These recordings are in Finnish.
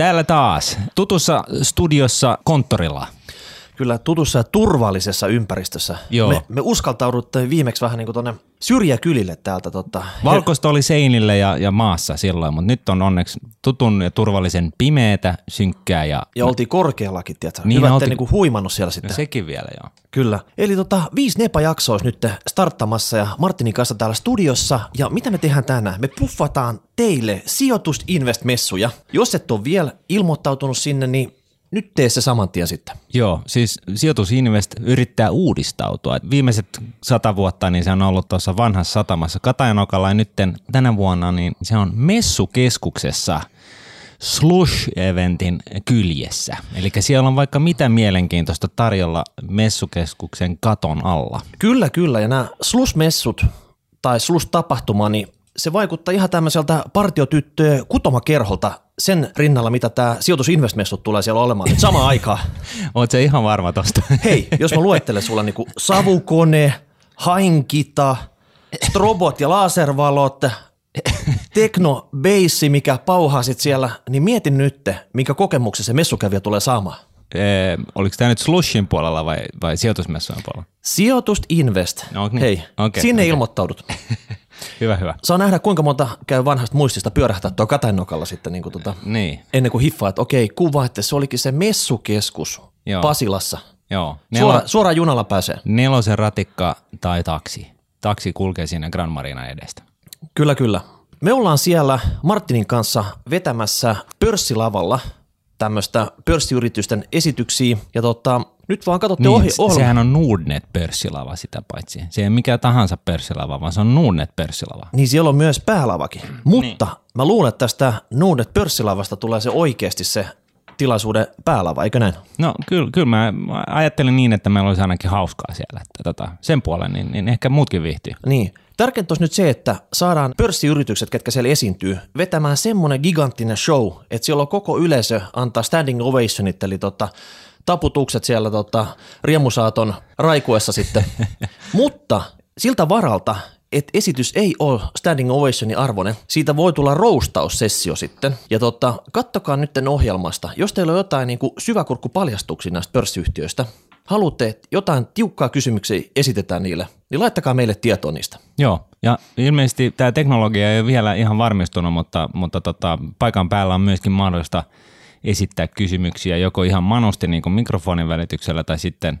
Täällä taas. Tutussa studiossa konttorilla. Kyllä tutussa ja turvallisessa ympäristössä. Joo. Me, me uskaltauduttiin viimeksi vähän niin kuin tuonne syrjäkylille täältä. Tota, Valkoista oli seinillä ja, ja maassa silloin, mutta nyt on onneksi tutun ja turvallisen pimeätä, synkkää ja... ja oltiin korkeallakin, tiedätkö? Niin, Hyvä, oltiin- niin kuin huimannut siellä sitten. No sekin vielä joo. Kyllä. Eli tota, viisi Nepa-jaksoa olisi nyt starttamassa ja Martinin kanssa täällä studiossa. Ja mitä me tehdään tänään? Me puffataan teille sijoitusinvest-messuja. Jos et ole vielä ilmoittautunut sinne, niin nyt tee se saman tien sitten. Joo, siis sijoitusinvest yrittää uudistautua. Et viimeiset sata vuotta niin se on ollut tuossa vanhassa satamassa Katajanokalla ja nyt tänä vuonna niin se on messukeskuksessa Slush-eventin kyljessä. Eli siellä on vaikka mitä mielenkiintoista tarjolla messukeskuksen katon alla. Kyllä, kyllä. Ja nämä slusmessut tai slus-tapahtuma, niin se vaikuttaa ihan tämmöiseltä partiotyttöä kutomakerholta sen rinnalla, mitä tämä sijoitusinvestmessut tulee siellä olemaan nyt samaan aikaan. Se ihan varma tosta? Hei, jos mä luettelen sulla niinku savukone, hainkita, strobot ja laservalot, teknobeissi, mikä pauhaa sit siellä, niin mietin nyt, minkä kokemuksen se messukävijä tulee saamaan. Ee, oliko tämä nyt Slushin puolella vai, vai sijoitusmessujen puolella? Sijoitust Invest. No niin. Hei, Okei, sinne okei. ilmoittaudut. Hyvä, hyvä. Saa nähdä, kuinka monta käy vanhasta muistista pyörähtää tuo Katainokalla sitten niin kuin tota, Niin, ennen kuin hiffaa, että okei, kuva, että se olikin se messukeskus Joo. Pasilassa. joo. Suora, Nelo, suoraan junalla pääsee. nelosen ratikka tai taksi. Taksi kulkee siinä Grand Marina edestä. Kyllä, kyllä. Me ollaan siellä Martinin kanssa vetämässä pörssilavalla tämmöistä pörssiyritysten esityksiä. Ja tota, nyt vaan katsotte Niin, ohi, ohjelma. sehän on Nordnet-pörssilava sitä paitsi. Se ei ole mikä tahansa pörssilava, vaan se on Nordnet-pörssilava. Niin siellä on myös päälavakin. Mutta mä luulen, että tästä Nuudet pörssilavasta tulee se oikeasti se tilaisuuden päälava, eikö näin? No kyllä, kyllä mä, mä ajattelin niin, että meillä olisi ainakin hauskaa siellä. Että tota, sen puolen, niin, niin ehkä muutkin viihtyy. Niin. Tärkeintä olisi nyt se, että saadaan pörssiyritykset, ketkä siellä esiintyy, vetämään semmoinen giganttinen show, että siellä on koko yleisö antaa standing ovationit, eli tota, taputukset siellä tota, riemusaaton raikuessa sitten. Mutta siltä varalta, että esitys ei ole standing ovationin arvoinen, siitä voi tulla roustaussessio sitten. Ja tota, kattokaa nyt ohjelmasta, jos teillä on jotain niin kuin syväkurkkupaljastuksia näistä pörssiyhtiöistä, haluatte, että jotain tiukkaa kysymyksiä esitetään niille, niin laittakaa meille tietoa niistä. Joo, ja ilmeisesti tämä teknologia ei ole vielä ihan varmistunut, mutta, mutta tota, paikan päällä on myöskin mahdollista esittää kysymyksiä joko ihan manosti niin kuin mikrofonin välityksellä tai sitten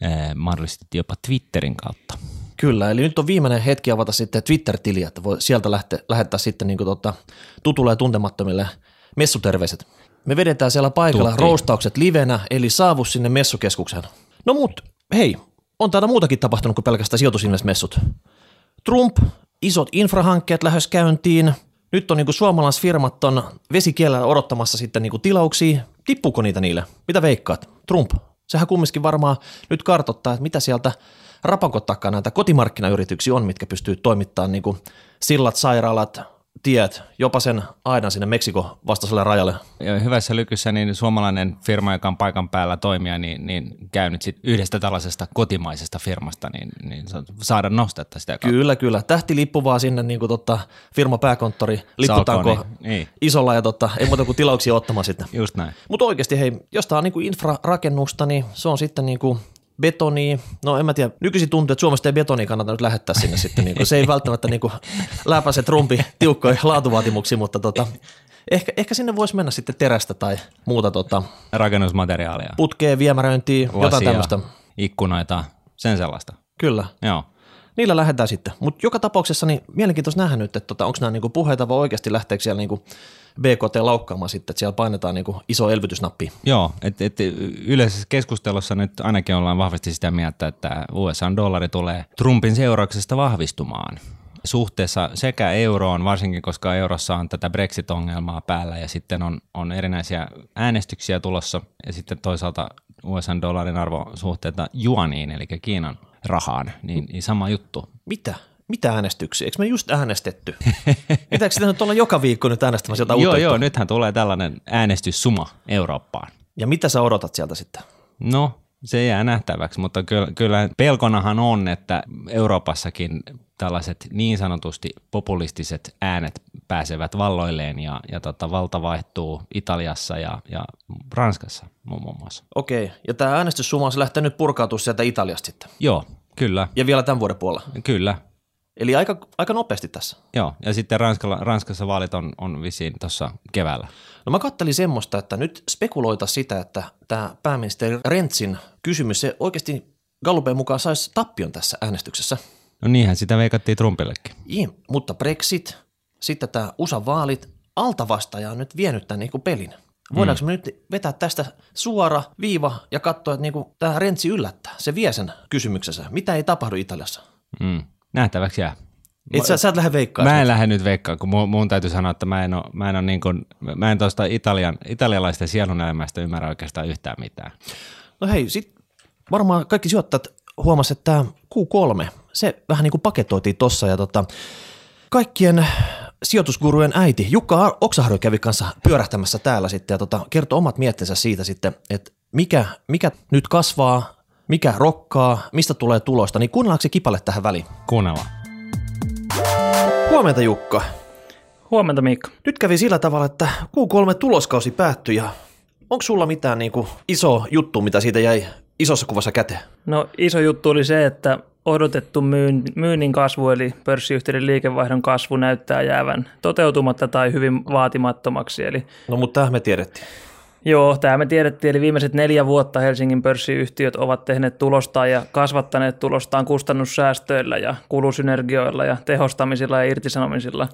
eh, mahdollisesti jopa Twitterin kautta. Kyllä, eli nyt on viimeinen hetki avata sitten Twitter-tili, että voi sieltä lähteä, lähettää sitten niin tota, tutulle ja tuntemattomille messuterveiset. Me vedetään siellä paikalla Tuttiin. roustaukset livenä, eli saavu sinne messukeskukseen. No mut, hei, on täällä muutakin tapahtunut kuin pelkästään sijoitusinvestmessut. Trump, isot infrahankkeet lähes käyntiin. Nyt on niinku suomalaisfirmat on vesikielellä odottamassa sitten niinku tilauksia. Tippuuko niitä niille? Mitä veikkaat? Trump, sehän kumminkin varmaan nyt kartoittaa, että mitä sieltä rapakon takaa näitä kotimarkkinayrityksiä on, mitkä pystyy toimittamaan niinku sillat, sairaalat, tiet, jopa sen aidan sinne Meksikon vastaiselle rajalle. Ja hyvässä lykyssä niin suomalainen firma, joka on paikan päällä toimia, niin, niin käy nyt sit yhdestä tällaisesta kotimaisesta firmasta, niin, niin sa- saada nostetta sitä kautta. Kyllä, kyllä. Tähtilippu vaan sinne niin kuin tota, firma pääkonttori, lipputanko niin- niin. isolla ja tota, ei muuta kuin tilauksia ottamaan sitten. Just näin. Mutta oikeasti hei, jos tämä on niinku infrarakennusta, niin se on sitten niinku betoni. No en mä tiedä, nykyisin tuntuu, että Suomesta ei betonia kannata nyt lähettää sinne sitten. Niinku. Se ei välttämättä niinku läpäise Trumpi tiukkoja laatuvaatimuksia, mutta tota, ehkä, ehkä sinne voisi mennä sitten terästä tai muuta tota, Rakennusmateriaalia, putkea, viemäröintiä, jotain lasia, tämmöistä. ikkunoita, sen sellaista. Kyllä. Joo. Niillä lähdetään sitten. Mutta joka tapauksessa niin mielenkiintoista nähdä nyt, että tota, onko nämä niinku puheita vai oikeasti lähteekö siellä niinku BKT laukkaamaan sitten, että siellä painetaan niinku iso elvytysnappi. Joo, että et yleisessä keskustelussa nyt ainakin ollaan vahvasti sitä mieltä, että USA-dollari tulee Trumpin seurauksesta vahvistumaan suhteessa sekä euroon, varsinkin koska eurossa on tätä Brexit-ongelmaa päällä ja sitten on, on erinäisiä äänestyksiä tulossa ja sitten toisaalta USA-dollarin arvo suhteessa juaniin, eli Kiinan rahaan, niin, niin sama juttu. Mitä? Mitä äänestyksiä? Eikö me just äänestetty? Pitääkö sitä nyt olla joka viikko nyt äänestämässä jotain joo, uutta joo, nythän tulee tällainen äänestyssuma Eurooppaan. Ja mitä sä odotat sieltä sitten? No, se jää nähtäväksi, mutta kyllä, kyllä pelkonahan on, että Euroopassakin tällaiset niin sanotusti populistiset äänet pääsevät valloilleen ja, ja tota, valta vaihtuu Italiassa ja, ja Ranskassa muun muassa. Okei, ja tämä äänestyssuma on lähtenyt purkautua sieltä Italiasta sitten. Joo, kyllä. Ja vielä tämän vuoden puolella. Kyllä, Eli aika, aika nopeasti tässä. Joo, ja sitten Ranskalla, Ranskassa vaalit on, on vissiin tuossa keväällä. No mä kattelin semmoista, että nyt spekuloita sitä, että tämä pääministeri Rentsin kysymys, se oikeasti Gallupeen mukaan saisi tappion tässä äänestyksessä. No niinhän sitä veikattiin Trumpillekin. Ii, mutta Brexit, sitten tämä USA-vaalit, altavastaaja on nyt vienyt tämän niinku pelin. Voidaanko mm. me nyt vetää tästä suora viiva ja katsoa, että niinku tämä Rentsi yllättää? Se vie sen kysymyksessä. Mitä ei tapahdu Italiassa? Mm. Nähtäväksi jää. Et sä, sä et lähde veikkaan. Mä en lähde nyt veikkaan, kun mun, mun täytyy sanoa, että mä en, ole, mä en, ole niin kuin, mä en tuosta Italian, italialaisten sielunelämästä ymmärrä oikeastaan yhtään mitään. No hei, sit varmaan kaikki sijoittajat huomasivat, että tämä Q3, se vähän niin kuin paketoitiin tossa ja tota, kaikkien sijoitusgurujen äiti Jukka Oksaharjo kävi kanssa pyörähtämässä täällä sitten ja tota, kertoi omat mietteensä siitä sitten, että mikä, mikä nyt kasvaa, mikä rokkaa, mistä tulee tulosta, niin kuunnellaanko se kipale tähän väliin? Kuunnellaan. Huomenta Jukka. Huomenta Miikka. Nyt kävi sillä tavalla, että Q3-tuloskausi päättyi ja onko sulla mitään niin kuin iso juttu, mitä siitä jäi isossa kuvassa käteen? No iso juttu oli se, että odotettu myyn, myynnin kasvu eli pörssiyhtiöiden liikevaihdon kasvu näyttää jäävän toteutumatta tai hyvin vaatimattomaksi. Eli No mutta tähän me tiedettiin. Joo, tämä me tiedettiin, eli viimeiset neljä vuotta Helsingin pörssiyhtiöt ovat tehneet tulostaan ja kasvattaneet tulostaan kustannussäästöillä ja kulusynergioilla ja tehostamisilla ja irtisanomisilla.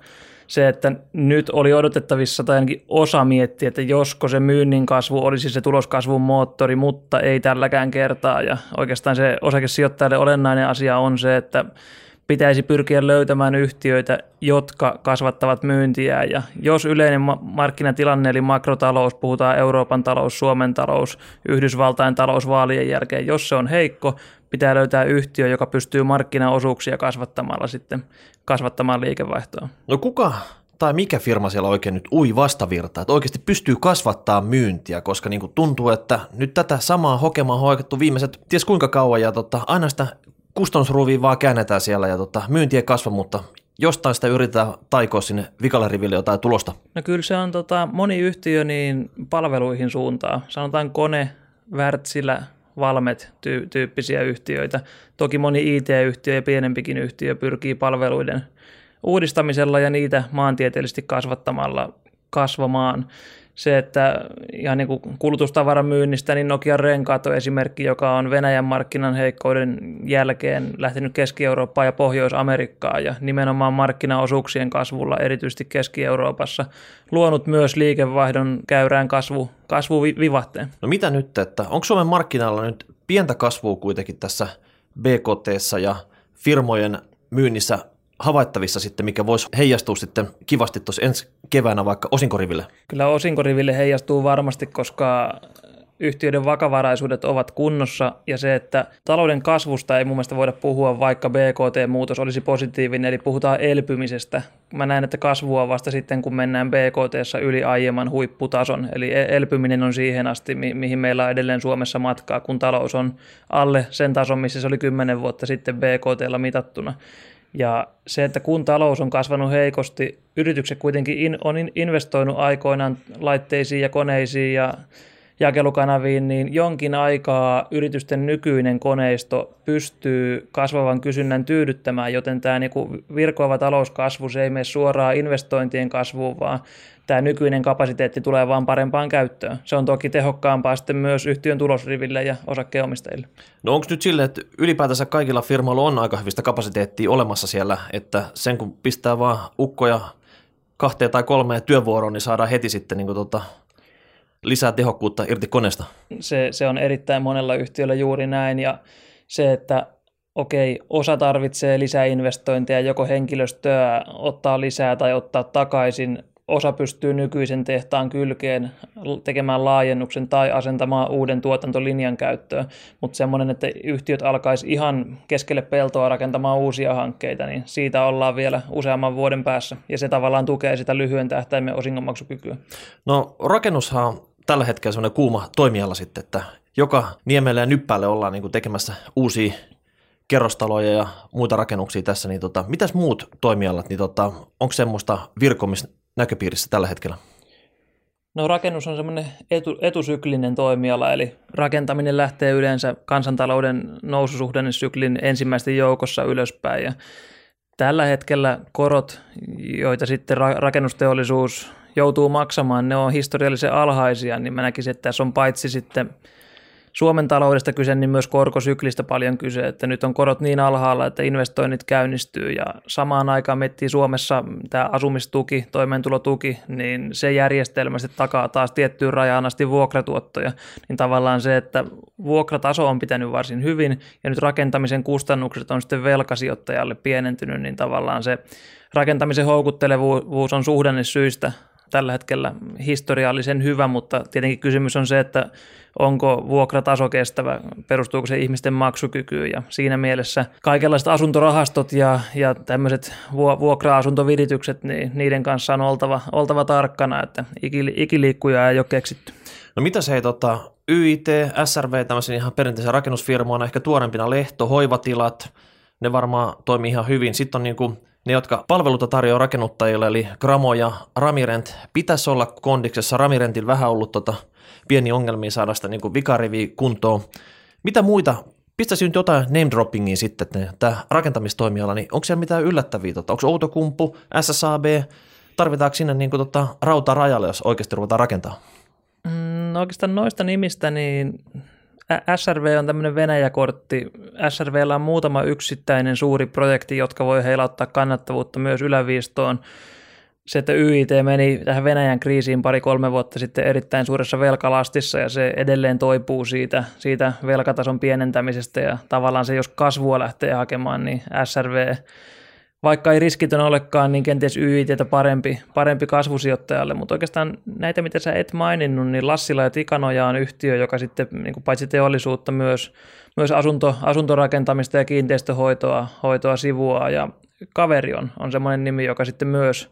Se, että nyt oli odotettavissa tai ainakin osa miettiä, että josko se myynnin kasvu olisi se tuloskasvun moottori, mutta ei tälläkään kertaa. Ja oikeastaan se osakesijoittajalle olennainen asia on se, että pitäisi pyrkiä löytämään yhtiöitä, jotka kasvattavat myyntiä. Ja jos yleinen ma- markkinatilanne eli makrotalous, puhutaan Euroopan talous, Suomen talous, Yhdysvaltain talous vaalien jälkeen, jos se on heikko, pitää löytää yhtiö, joka pystyy markkinaosuuksia kasvattamalla sitten kasvattamaan liikevaihtoa. No kuka tai mikä firma siellä oikein nyt ui vastavirtaa, että oikeasti pystyy kasvattaa myyntiä, koska niin kuin tuntuu, että nyt tätä samaa hokemaa on hoikattu viimeiset ties kuinka kauan ja tota, aina sitä kustannusruuvia vaan käännetään siellä ja tota, myynti ei kasva, mutta jostain sitä yritetään taikoa sinne vikalle riville jotain tulosta. No kyllä se on tota, moni yhtiö niin palveluihin suuntaa. Sanotaan kone, Wärtsilä, Valmet tyy- tyyppisiä yhtiöitä. Toki moni IT-yhtiö ja pienempikin yhtiö pyrkii palveluiden uudistamisella ja niitä maantieteellisesti kasvattamalla kasvamaan. Se, että ihan niin kuin kulutustavaran myynnistä, niin Nokian renkaat on esimerkki, joka on Venäjän markkinan heikkouden jälkeen lähtenyt Keski-Eurooppaan ja Pohjois-Amerikkaan ja nimenomaan markkinaosuuksien kasvulla erityisesti Keski-Euroopassa luonut myös liikevaihdon käyrään kasvu, kasvuvivahteen. No mitä nyt, että onko Suomen markkinoilla nyt pientä kasvua kuitenkin tässä BKT ja firmojen myynnissä havaittavissa sitten, mikä voisi heijastua sitten kivasti tuossa ensi keväänä vaikka osinkoriville? Kyllä osinkoriville heijastuu varmasti, koska yhtiöiden vakavaraisuudet ovat kunnossa ja se, että talouden kasvusta ei mun mielestä voida puhua, vaikka BKT-muutos olisi positiivinen, eli puhutaan elpymisestä. Mä näen, että kasvua vasta sitten, kun mennään BKT yli aiemman huipputason, eli e- elpyminen on siihen asti, mi- mihin meillä on edelleen Suomessa matkaa, kun talous on alle sen tason, missä se oli kymmenen vuotta sitten BKTllä mitattuna. Ja se, että kun talous on kasvanut heikosti, yritykset kuitenkin in, on investoinut aikoinaan laitteisiin ja koneisiin ja jakelukanaviin, niin jonkin aikaa yritysten nykyinen koneisto pystyy kasvavan kysynnän tyydyttämään, joten tämä niin virkoava talouskasvu, se ei mene suoraan investointien kasvuun, vaan tämä nykyinen kapasiteetti tulee vain parempaan käyttöön. Se on toki tehokkaampaa sitten myös yhtiön tulosriville ja osakkeenomistajille. No onko nyt silleen, että ylipäätänsä kaikilla firmoilla on aika hyvistä kapasiteettia olemassa siellä, että sen kun pistää vaan ukkoja kahteen tai kolmeen työvuoroon, niin saadaan heti sitten niin tota, lisää tehokkuutta irti koneesta. Se, se on erittäin monella yhtiöllä juuri näin ja se, että okei, osa tarvitsee lisäinvestointeja, joko henkilöstöä ottaa lisää tai ottaa takaisin, osa pystyy nykyisen tehtaan kylkeen tekemään laajennuksen tai asentamaan uuden tuotantolinjan käyttöön, mutta semmoinen, että yhtiöt alkaisi ihan keskelle peltoa rakentamaan uusia hankkeita, niin siitä ollaan vielä useamman vuoden päässä, ja se tavallaan tukee sitä lyhyen tähtäimen osingonmaksukykyä. No rakennushan on tällä hetkellä semmoinen kuuma toimiala sitten, että joka niemelle ja nyppäälle ollaan niin tekemässä uusia kerrostaloja ja muita rakennuksia tässä, niin tota, mitäs muut toimialat, niin tota, onko semmoista virkomisnäköpiirissä tällä hetkellä? No rakennus on semmoinen etu, etusyklinen toimiala, eli rakentaminen lähtee yleensä kansantalouden noususuhdannesyklin ensimmäisten joukossa ylöspäin. Ja tällä hetkellä korot, joita sitten rakennusteollisuus joutuu maksamaan, ne on historiallisen alhaisia, niin mä näkisin, että tässä on paitsi sitten – Suomen taloudesta kyse, niin myös korkosyklistä paljon kyse, että nyt on korot niin alhaalla, että investoinnit käynnistyy ja samaan aikaan miettii Suomessa tämä asumistuki, toimeentulotuki, niin se järjestelmä sitten takaa taas tiettyyn rajaan asti vuokratuottoja, niin tavallaan se, että vuokrataso on pitänyt varsin hyvin ja nyt rakentamisen kustannukset on sitten velkasijoittajalle pienentynyt, niin tavallaan se rakentamisen houkuttelevuus on suhdannesyistä tällä hetkellä historiallisen hyvä, mutta tietenkin kysymys on se, että onko vuokrataso kestävä, perustuuko se ihmisten maksukykyyn ja siinä mielessä kaikenlaiset asuntorahastot ja, ja tämmöiset vuokra-asuntoviritykset, niin niiden kanssa on oltava, oltava tarkkana, että ikiliikkuja ei ole keksitty. No mitä se ei tota, YIT, SRV, tämmöisen ihan perinteisen rakennusfirmoina, ehkä tuorempina Lehto, Hoivatilat, ne varmaan toimii ihan hyvin. Sitten on niin kuin ne, jotka palveluta tarjoaa rakennuttajille, eli Gramo ja Ramirent, pitäisi olla kondiksessa. Ramirentillä vähän ollut tota, pieni ongelmia saada sitä niin vikariviä kuntoon. Mitä muita, pistäisi nyt jotain name droppingia sitten, että tämä rakentamistoimiala, niin onko siellä mitään yllättäviä? Tota, onko Outokumpu, SSAB, tarvitaanko sinne niin kuin, tota, rauta rajalle, jos oikeasti ruvetaan rakentaa? Mm, no oikeastaan noista nimistä, niin SRV on tämmöinen Venäjäkortti. SRVllä on muutama yksittäinen suuri projekti, jotka voi heilauttaa kannattavuutta myös yläviistoon. Se, että YIT meni tähän Venäjän kriisiin pari-kolme vuotta sitten erittäin suuressa velkalastissa ja se edelleen toipuu siitä, siitä velkatason pienentämisestä ja tavallaan se, jos kasvua lähtee hakemaan, niin SRV vaikka ei riskitön olekaan, niin kenties YITtä parempi, parempi kasvusijoittajalle, mutta oikeastaan näitä, mitä sä et maininnut, niin Lassila ja Tikanoja on yhtiö, joka sitten niin kuin paitsi teollisuutta myös, myös asunto, asuntorakentamista ja kiinteistöhoitoa hoitoa sivua ja Kaveri on, on semmoinen nimi, joka sitten myös,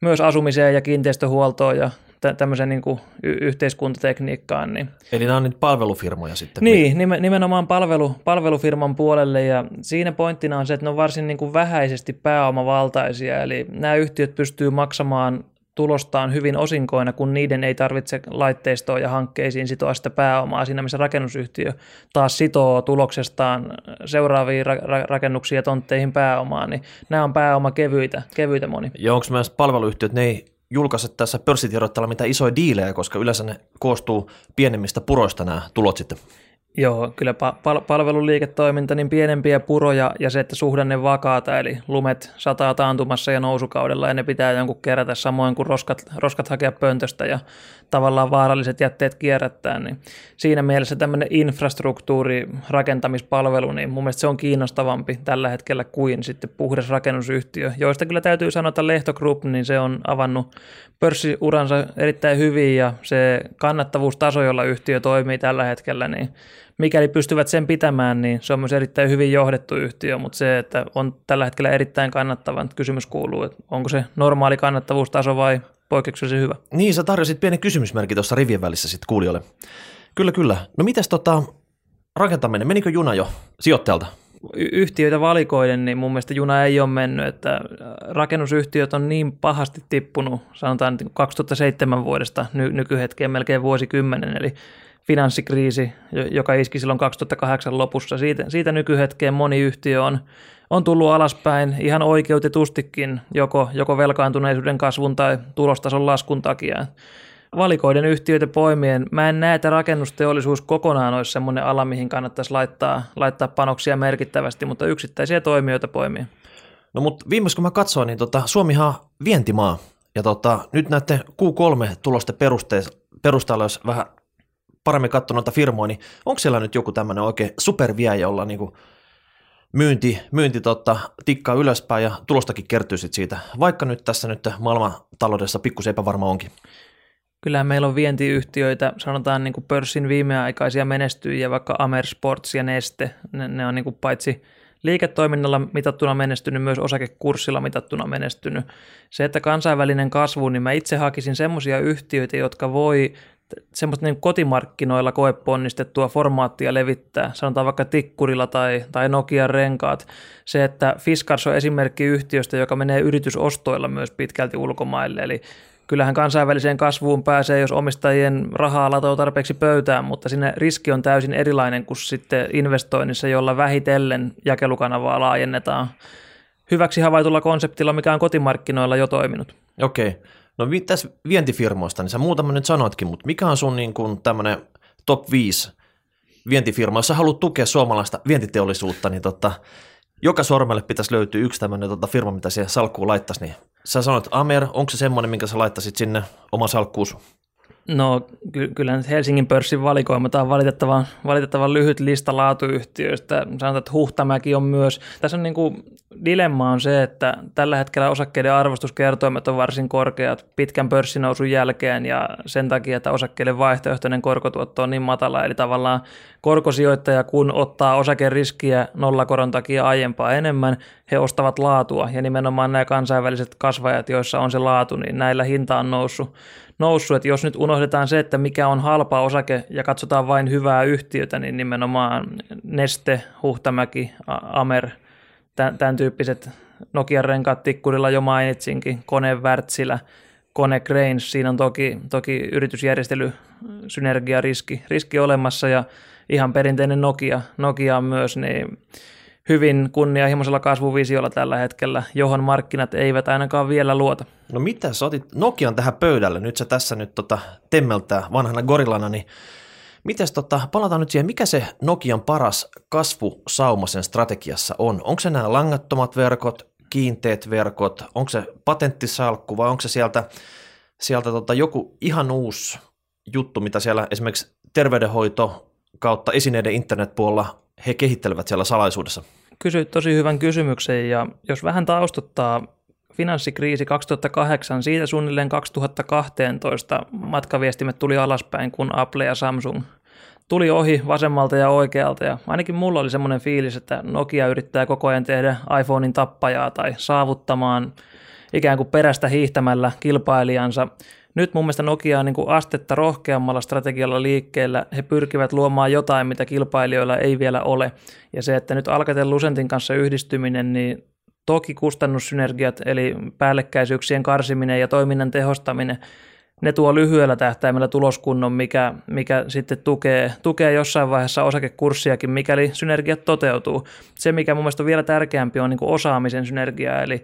myös asumiseen ja kiinteistöhuoltoon ja tämmöiseen niin kuin yhteiskuntatekniikkaan. Niin. Eli nämä on niitä palvelufirmoja sitten? Niin, nimenomaan palvelu, palvelufirman puolelle ja siinä pointtina on se, että ne on varsin niin kuin vähäisesti pääomavaltaisia, eli nämä yhtiöt pystyy maksamaan tulostaan hyvin osinkoina, kun niiden ei tarvitse laitteistoa ja hankkeisiin sitoa sitä pääomaa siinä, missä rakennusyhtiö taas sitoo tuloksestaan seuraaviin ra- rakennuksiin ja tontteihin pääomaan, niin nämä on pääoma kevyitä, kevyitä moni. Ja onko myös palveluyhtiöt, ne ei julkaise tässä pörssitiedotteella mitä isoja diilejä, koska yleensä ne koostuu pienemmistä puroista nämä tulot sitten. Joo, kyllä pal- palveluliiketoiminta, niin pienempiä puroja ja se, että suhdanne vakaata, eli lumet sataa taantumassa ja nousukaudella ja ne pitää jonkun kerätä samoin kuin roskat, roskat hakea pöntöstä ja tavallaan vaaralliset jätteet kierrättää, niin siinä mielessä tämmöinen infrastruktuuri, rakentamispalvelu, niin mun mielestä se on kiinnostavampi tällä hetkellä kuin sitten puhdas rakennusyhtiö, joista kyllä täytyy sanoa, että Lehto Group, niin se on avannut pörssiuransa erittäin hyvin ja se kannattavuustaso, jolla yhtiö toimii tällä hetkellä, niin mikäli pystyvät sen pitämään, niin se on myös erittäin hyvin johdettu yhtiö, mutta se, että on tällä hetkellä erittäin kannattava, kysymys kuuluu, että onko se normaali kannattavuustaso vai poikkeuksellisen hyvä. Niin, sä tarjosit pienen kysymysmerkin tuossa rivien välissä sitten kuulijoille. Kyllä, kyllä. No mitäs tota, rakentaminen, menikö juna jo sijoittajalta? yhtiöitä valikoiden, niin mun mielestä juna ei ole mennyt, että rakennusyhtiöt on niin pahasti tippunut, sanotaan 2007 vuodesta ny- nykyhetkeen melkein vuosikymmenen, eli finanssikriisi, joka iski silloin 2008 lopussa. Siitä, siitä nykyhetkeen moni yhtiö on, on tullut alaspäin ihan oikeutetustikin joko, joko velkaantuneisuuden kasvun tai tulostason laskun takia. Valikoiden yhtiöitä poimien, mä en näe, että rakennusteollisuus kokonaan olisi semmoinen ala, mihin kannattaisi laittaa, laittaa panoksia merkittävästi, mutta yksittäisiä toimijoita poimia. No mutta viimeis kun mä katsoin, niin tota, Suomihan on vientimaa. Ja tota, nyt näette Q3-tulosten perusteella, jos vähän paremmin katsonut noita firmoja, niin onko siellä nyt joku tämmöinen oikein superviejä, jolla niin myynti, myynti totta, tikkaa ylöspäin ja tulostakin kertyy sit siitä, vaikka nyt tässä nyt maailmantaloudessa pikkusen epävarma onkin. Kyllähän meillä on vientiyhtiöitä, sanotaan niin kuin pörssin viimeaikaisia menestyjiä, vaikka Amersports ja Neste, ne, ne on niin kuin paitsi liiketoiminnalla mitattuna menestynyt, myös osakekurssilla mitattuna menestynyt. Se, että kansainvälinen kasvu, niin mä itse hakisin semmoisia yhtiöitä, jotka voi semmoista niin kotimarkkinoilla koeponnistettua formaattia levittää, sanotaan vaikka Tikkurilla tai, tai Nokian renkaat. Se, että Fiskars on esimerkki yhtiöstä, joka menee yritysostoilla myös pitkälti ulkomaille, eli kyllähän kansainväliseen kasvuun pääsee, jos omistajien rahaa latoo tarpeeksi pöytään, mutta sinne riski on täysin erilainen kuin sitten investoinnissa, jolla vähitellen jakelukanavaa laajennetaan hyväksi havaitulla konseptilla, mikä on kotimarkkinoilla jo toiminut. Okei. No tässä vientifirmoista, niin sä muutama nyt sanoitkin, mutta mikä on sun niin kuin tämmöinen top 5 vientifirma, jos sä haluat tukea suomalaista vientiteollisuutta, niin tota, joka sormelle pitäisi löytyä yksi tämmöinen tota, firma, mitä siihen salkkuun laittaisi, niin sä sanoit Amer, onko se semmoinen, minkä sä laittaisit sinne oma salkkuus? No ky- kyllä nyt Helsingin pörssin valikoima, tämä on valitettavan, valitettavan lyhyt lista laatuyhtiöistä. Sanotaan, että Huhtamäki on myös. Tässä on niin kuin, dilemma on se, että tällä hetkellä osakkeiden arvostuskertoimet on varsin korkeat pitkän pörssinousun jälkeen ja sen takia, että osakkeiden vaihtoehtoinen korkotuotto on niin matala. Eli tavallaan korkosijoittaja, kun ottaa osakeriskiä nollakoron takia aiempaa enemmän, he ostavat laatua ja nimenomaan nämä kansainväliset kasvajat, joissa on se laatu, niin näillä hinta on noussut noussut, että jos nyt unohdetaan se, että mikä on halpa osake ja katsotaan vain hyvää yhtiötä, niin nimenomaan Neste, Huhtamäki, Amer, tämän tyyppiset Nokian renkaat tikkurilla jo mainitsinkin, Kone Wärtsilä, Kone Cranes, siinä on toki, toki yritysjärjestely, synergia, riski, riski olemassa ja ihan perinteinen Nokia, Nokia myös, niin hyvin kunnianhimoisella kasvuvisiolla tällä hetkellä, johon markkinat eivät ainakaan vielä luota. No mitä sä otit Nokian tähän pöydälle, nyt sä tässä nyt tota, temmeltää vanhana gorillana, niin Mites tota, palataan nyt siihen, mikä se Nokian paras kasvusauma sen strategiassa on? Onko se nämä langattomat verkot, kiinteät verkot, onko se patenttisalkku vai onko se sieltä, sieltä tota joku ihan uusi juttu, mitä siellä esimerkiksi terveydenhoito kautta esineiden internetpuolella he kehittelevät siellä salaisuudessa? Kysyit tosi hyvän kysymyksen ja jos vähän taustuttaa finanssikriisi 2008, siitä suunnilleen 2012 matkaviestimet tuli alaspäin, kun Apple ja Samsung tuli ohi vasemmalta ja oikealta. Ja ainakin mulla oli semmoinen fiilis, että Nokia yrittää koko ajan tehdä iPhonein tappajaa tai saavuttamaan ikään kuin perästä hiihtämällä kilpailijansa – nyt mun mielestä Nokia on niin kuin astetta rohkeammalla strategialla liikkeellä. He pyrkivät luomaan jotain, mitä kilpailijoilla ei vielä ole. Ja se, että nyt Alcatel Lucentin kanssa yhdistyminen, niin toki kustannussynergiat, eli päällekkäisyyksien karsiminen ja toiminnan tehostaminen, ne tuo lyhyellä tähtäimellä tuloskunnon, mikä, mikä sitten tukee, tukee jossain vaiheessa osakekurssiakin, mikäli synergiat toteutuu. Se, mikä mun mielestä on vielä tärkeämpi, on niin osaamisen synergia, eli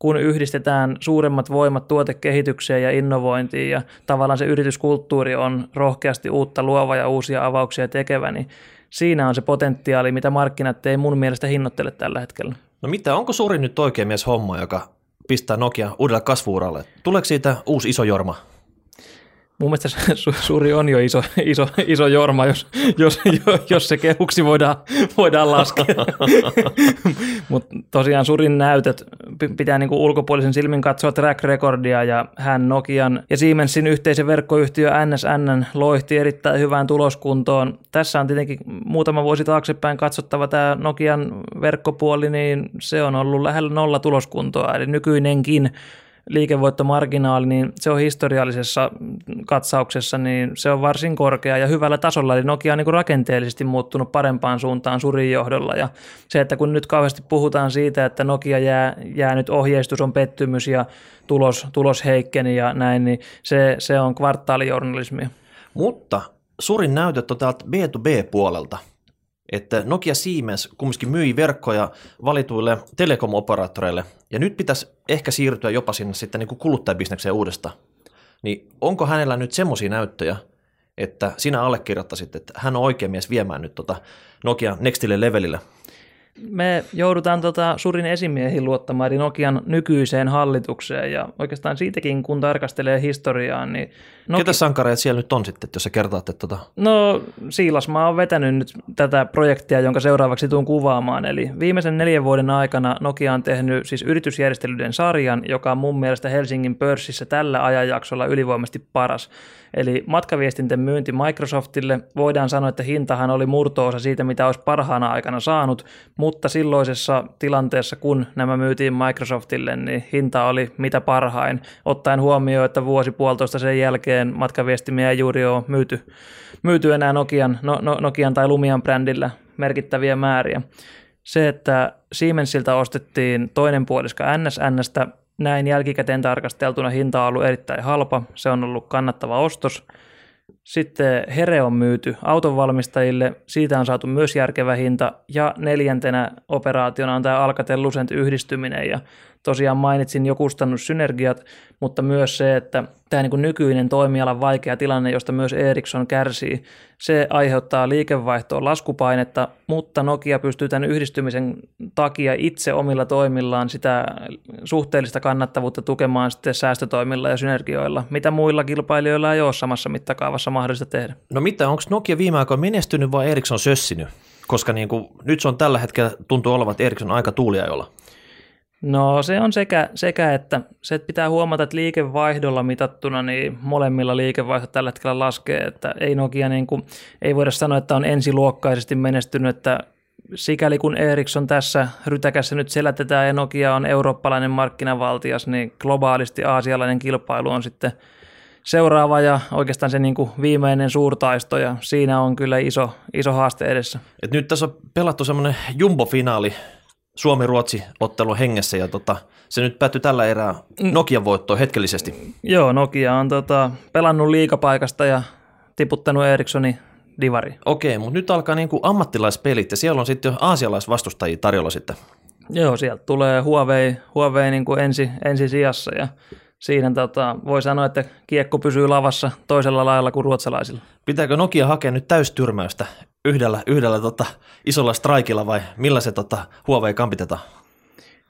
kun yhdistetään suuremmat voimat tuotekehitykseen ja innovointiin ja tavallaan se yrityskulttuuri on rohkeasti uutta luova ja uusia avauksia tekevä, niin siinä on se potentiaali, mitä markkinat ei mun mielestä hinnoittele tällä hetkellä. No mitä, onko suuri nyt oikea mies homma, joka pistää Nokia uudelle kasvuuralle? Tuleeko siitä uusi iso jorma? Mun mielestä suuri on jo iso, iso, iso jorma, jos, jos, jos se kehuksi voidaan, voidaan laskea. Mutta tosiaan Surin näytöt pitää niinku ulkopuolisen silmin katsoa track recordia ja hän Nokian ja Siemensin yhteisen verkkoyhtiö NSN loihti erittäin hyvään tuloskuntoon. Tässä on tietenkin muutama vuosi taaksepäin katsottava tämä Nokian verkkopuoli, niin se on ollut lähellä nolla tuloskuntoa, eli nykyinenkin liikevoittomarginaali, niin se on historiallisessa katsauksessa, niin se on varsin korkea ja hyvällä tasolla. Eli Nokia on niin rakenteellisesti muuttunut parempaan suuntaan Surin johdolla. Ja se, että kun nyt kauheasti puhutaan siitä, että Nokia jää, jää nyt ohjeistus on pettymys ja tulos, tulos heikkeni ja näin, niin se, se on kvartaalijournalismia. Mutta Surin näytöt on täältä B2B-puolelta – että Nokia Siemens kumminkin myi verkkoja valituille telekom-operaattoreille, ja nyt pitäisi ehkä siirtyä jopa sinne sitten niin kuin kuluttajabisnekseen uudestaan. Niin onko hänellä nyt semmoisia näyttöjä, että sinä allekirjoittaisit, että hän on oikein mies viemään nyt tota Nokia Nextille levelille? Me joudutaan tota Surin esimiehiin luottamaan, eli Nokian nykyiseen hallitukseen, ja oikeastaan siitäkin, kun tarkastelee historiaa, niin... Noki... Ketä sankareita siellä nyt on sitten, jos sä kertaatte tota? No, Siilasmaa on vetänyt nyt tätä projektia, jonka seuraavaksi tuun kuvaamaan, eli viimeisen neljän vuoden aikana Nokia on tehnyt siis yritysjärjestelyiden sarjan, joka on mun mielestä Helsingin pörssissä tällä ajanjaksolla ylivoimasti paras. Eli matkaviestinten myynti Microsoftille, voidaan sanoa, että hintahan oli murtoosa siitä, mitä olisi parhaana aikana saanut, mutta mutta silloisessa tilanteessa, kun nämä myytiin Microsoftille, niin hinta oli mitä parhain, ottaen huomioon, että vuosi puolitoista sen jälkeen matkaviestimiä ei juuri ole myyty, myyty enää Nokian, no, no, Nokian tai Lumian brändillä merkittäviä määriä. Se, että Siemensiltä ostettiin toinen puoliska NSNstä, näin jälkikäteen tarkasteltuna hinta on ollut erittäin halpa, se on ollut kannattava ostos – sitten Here on myyty autonvalmistajille, siitä on saatu myös järkevä hinta. Ja neljäntenä operaationa on tämä Alcatel Lucent yhdistyminen. Ja tosiaan mainitsin jo kustannussynergiat, mutta myös se, että tämä niin nykyinen toimialan vaikea tilanne, josta myös Ericsson kärsii, se aiheuttaa liikevaihtoon laskupainetta, mutta Nokia pystyy tämän yhdistymisen takia itse omilla toimillaan sitä suhteellista kannattavuutta tukemaan sitten säästötoimilla ja synergioilla, mitä muilla kilpailijoilla ei ole samassa mittakaavassa mahdollista tehdä. No mitä, onko Nokia viime aikoina menestynyt vai Ericsson sössinyt? Koska niin kuin, nyt se on tällä hetkellä tuntuu olevan, että Ericsson aika tuuliajolla. No se on sekä, sekä että se että pitää huomata, että liikevaihdolla mitattuna niin molemmilla liikevaihto tällä hetkellä laskee, että ei Nokia niin kuin, ei voida sanoa, että on ensiluokkaisesti menestynyt, että sikäli kun Ericsson tässä rytäkässä nyt selätetään ja Nokia on eurooppalainen markkinavaltias, niin globaalisti aasialainen kilpailu on sitten seuraava ja oikeastaan se niin kuin viimeinen suurtaisto ja siinä on kyllä iso, iso haaste edessä. Et nyt tässä on pelattu semmoinen jumbo-finaali Suomi-Ruotsi-ottelu hengessä ja tota, se nyt päättyi tällä erää mm. Nokian voittoon hetkellisesti. Joo, Nokia on tota, pelannut liikapaikasta ja tiputtanut Ericssonin divari. Okei, mutta nyt alkaa niinku ammattilaispelit ja siellä on sitten jo aasialaisvastustajia tarjolla sitten. Joo, sieltä tulee Huawei, Huawei niin kuin ensi, ensi sijassa ja siinä tota, voi sanoa, että kiekko pysyy lavassa toisella lailla kuin ruotsalaisilla. Pitääkö Nokia hakea nyt täystyrmäystä yhdellä, yhdellä tota, isolla strikilla vai millä se tota, Huawei kampitetaan?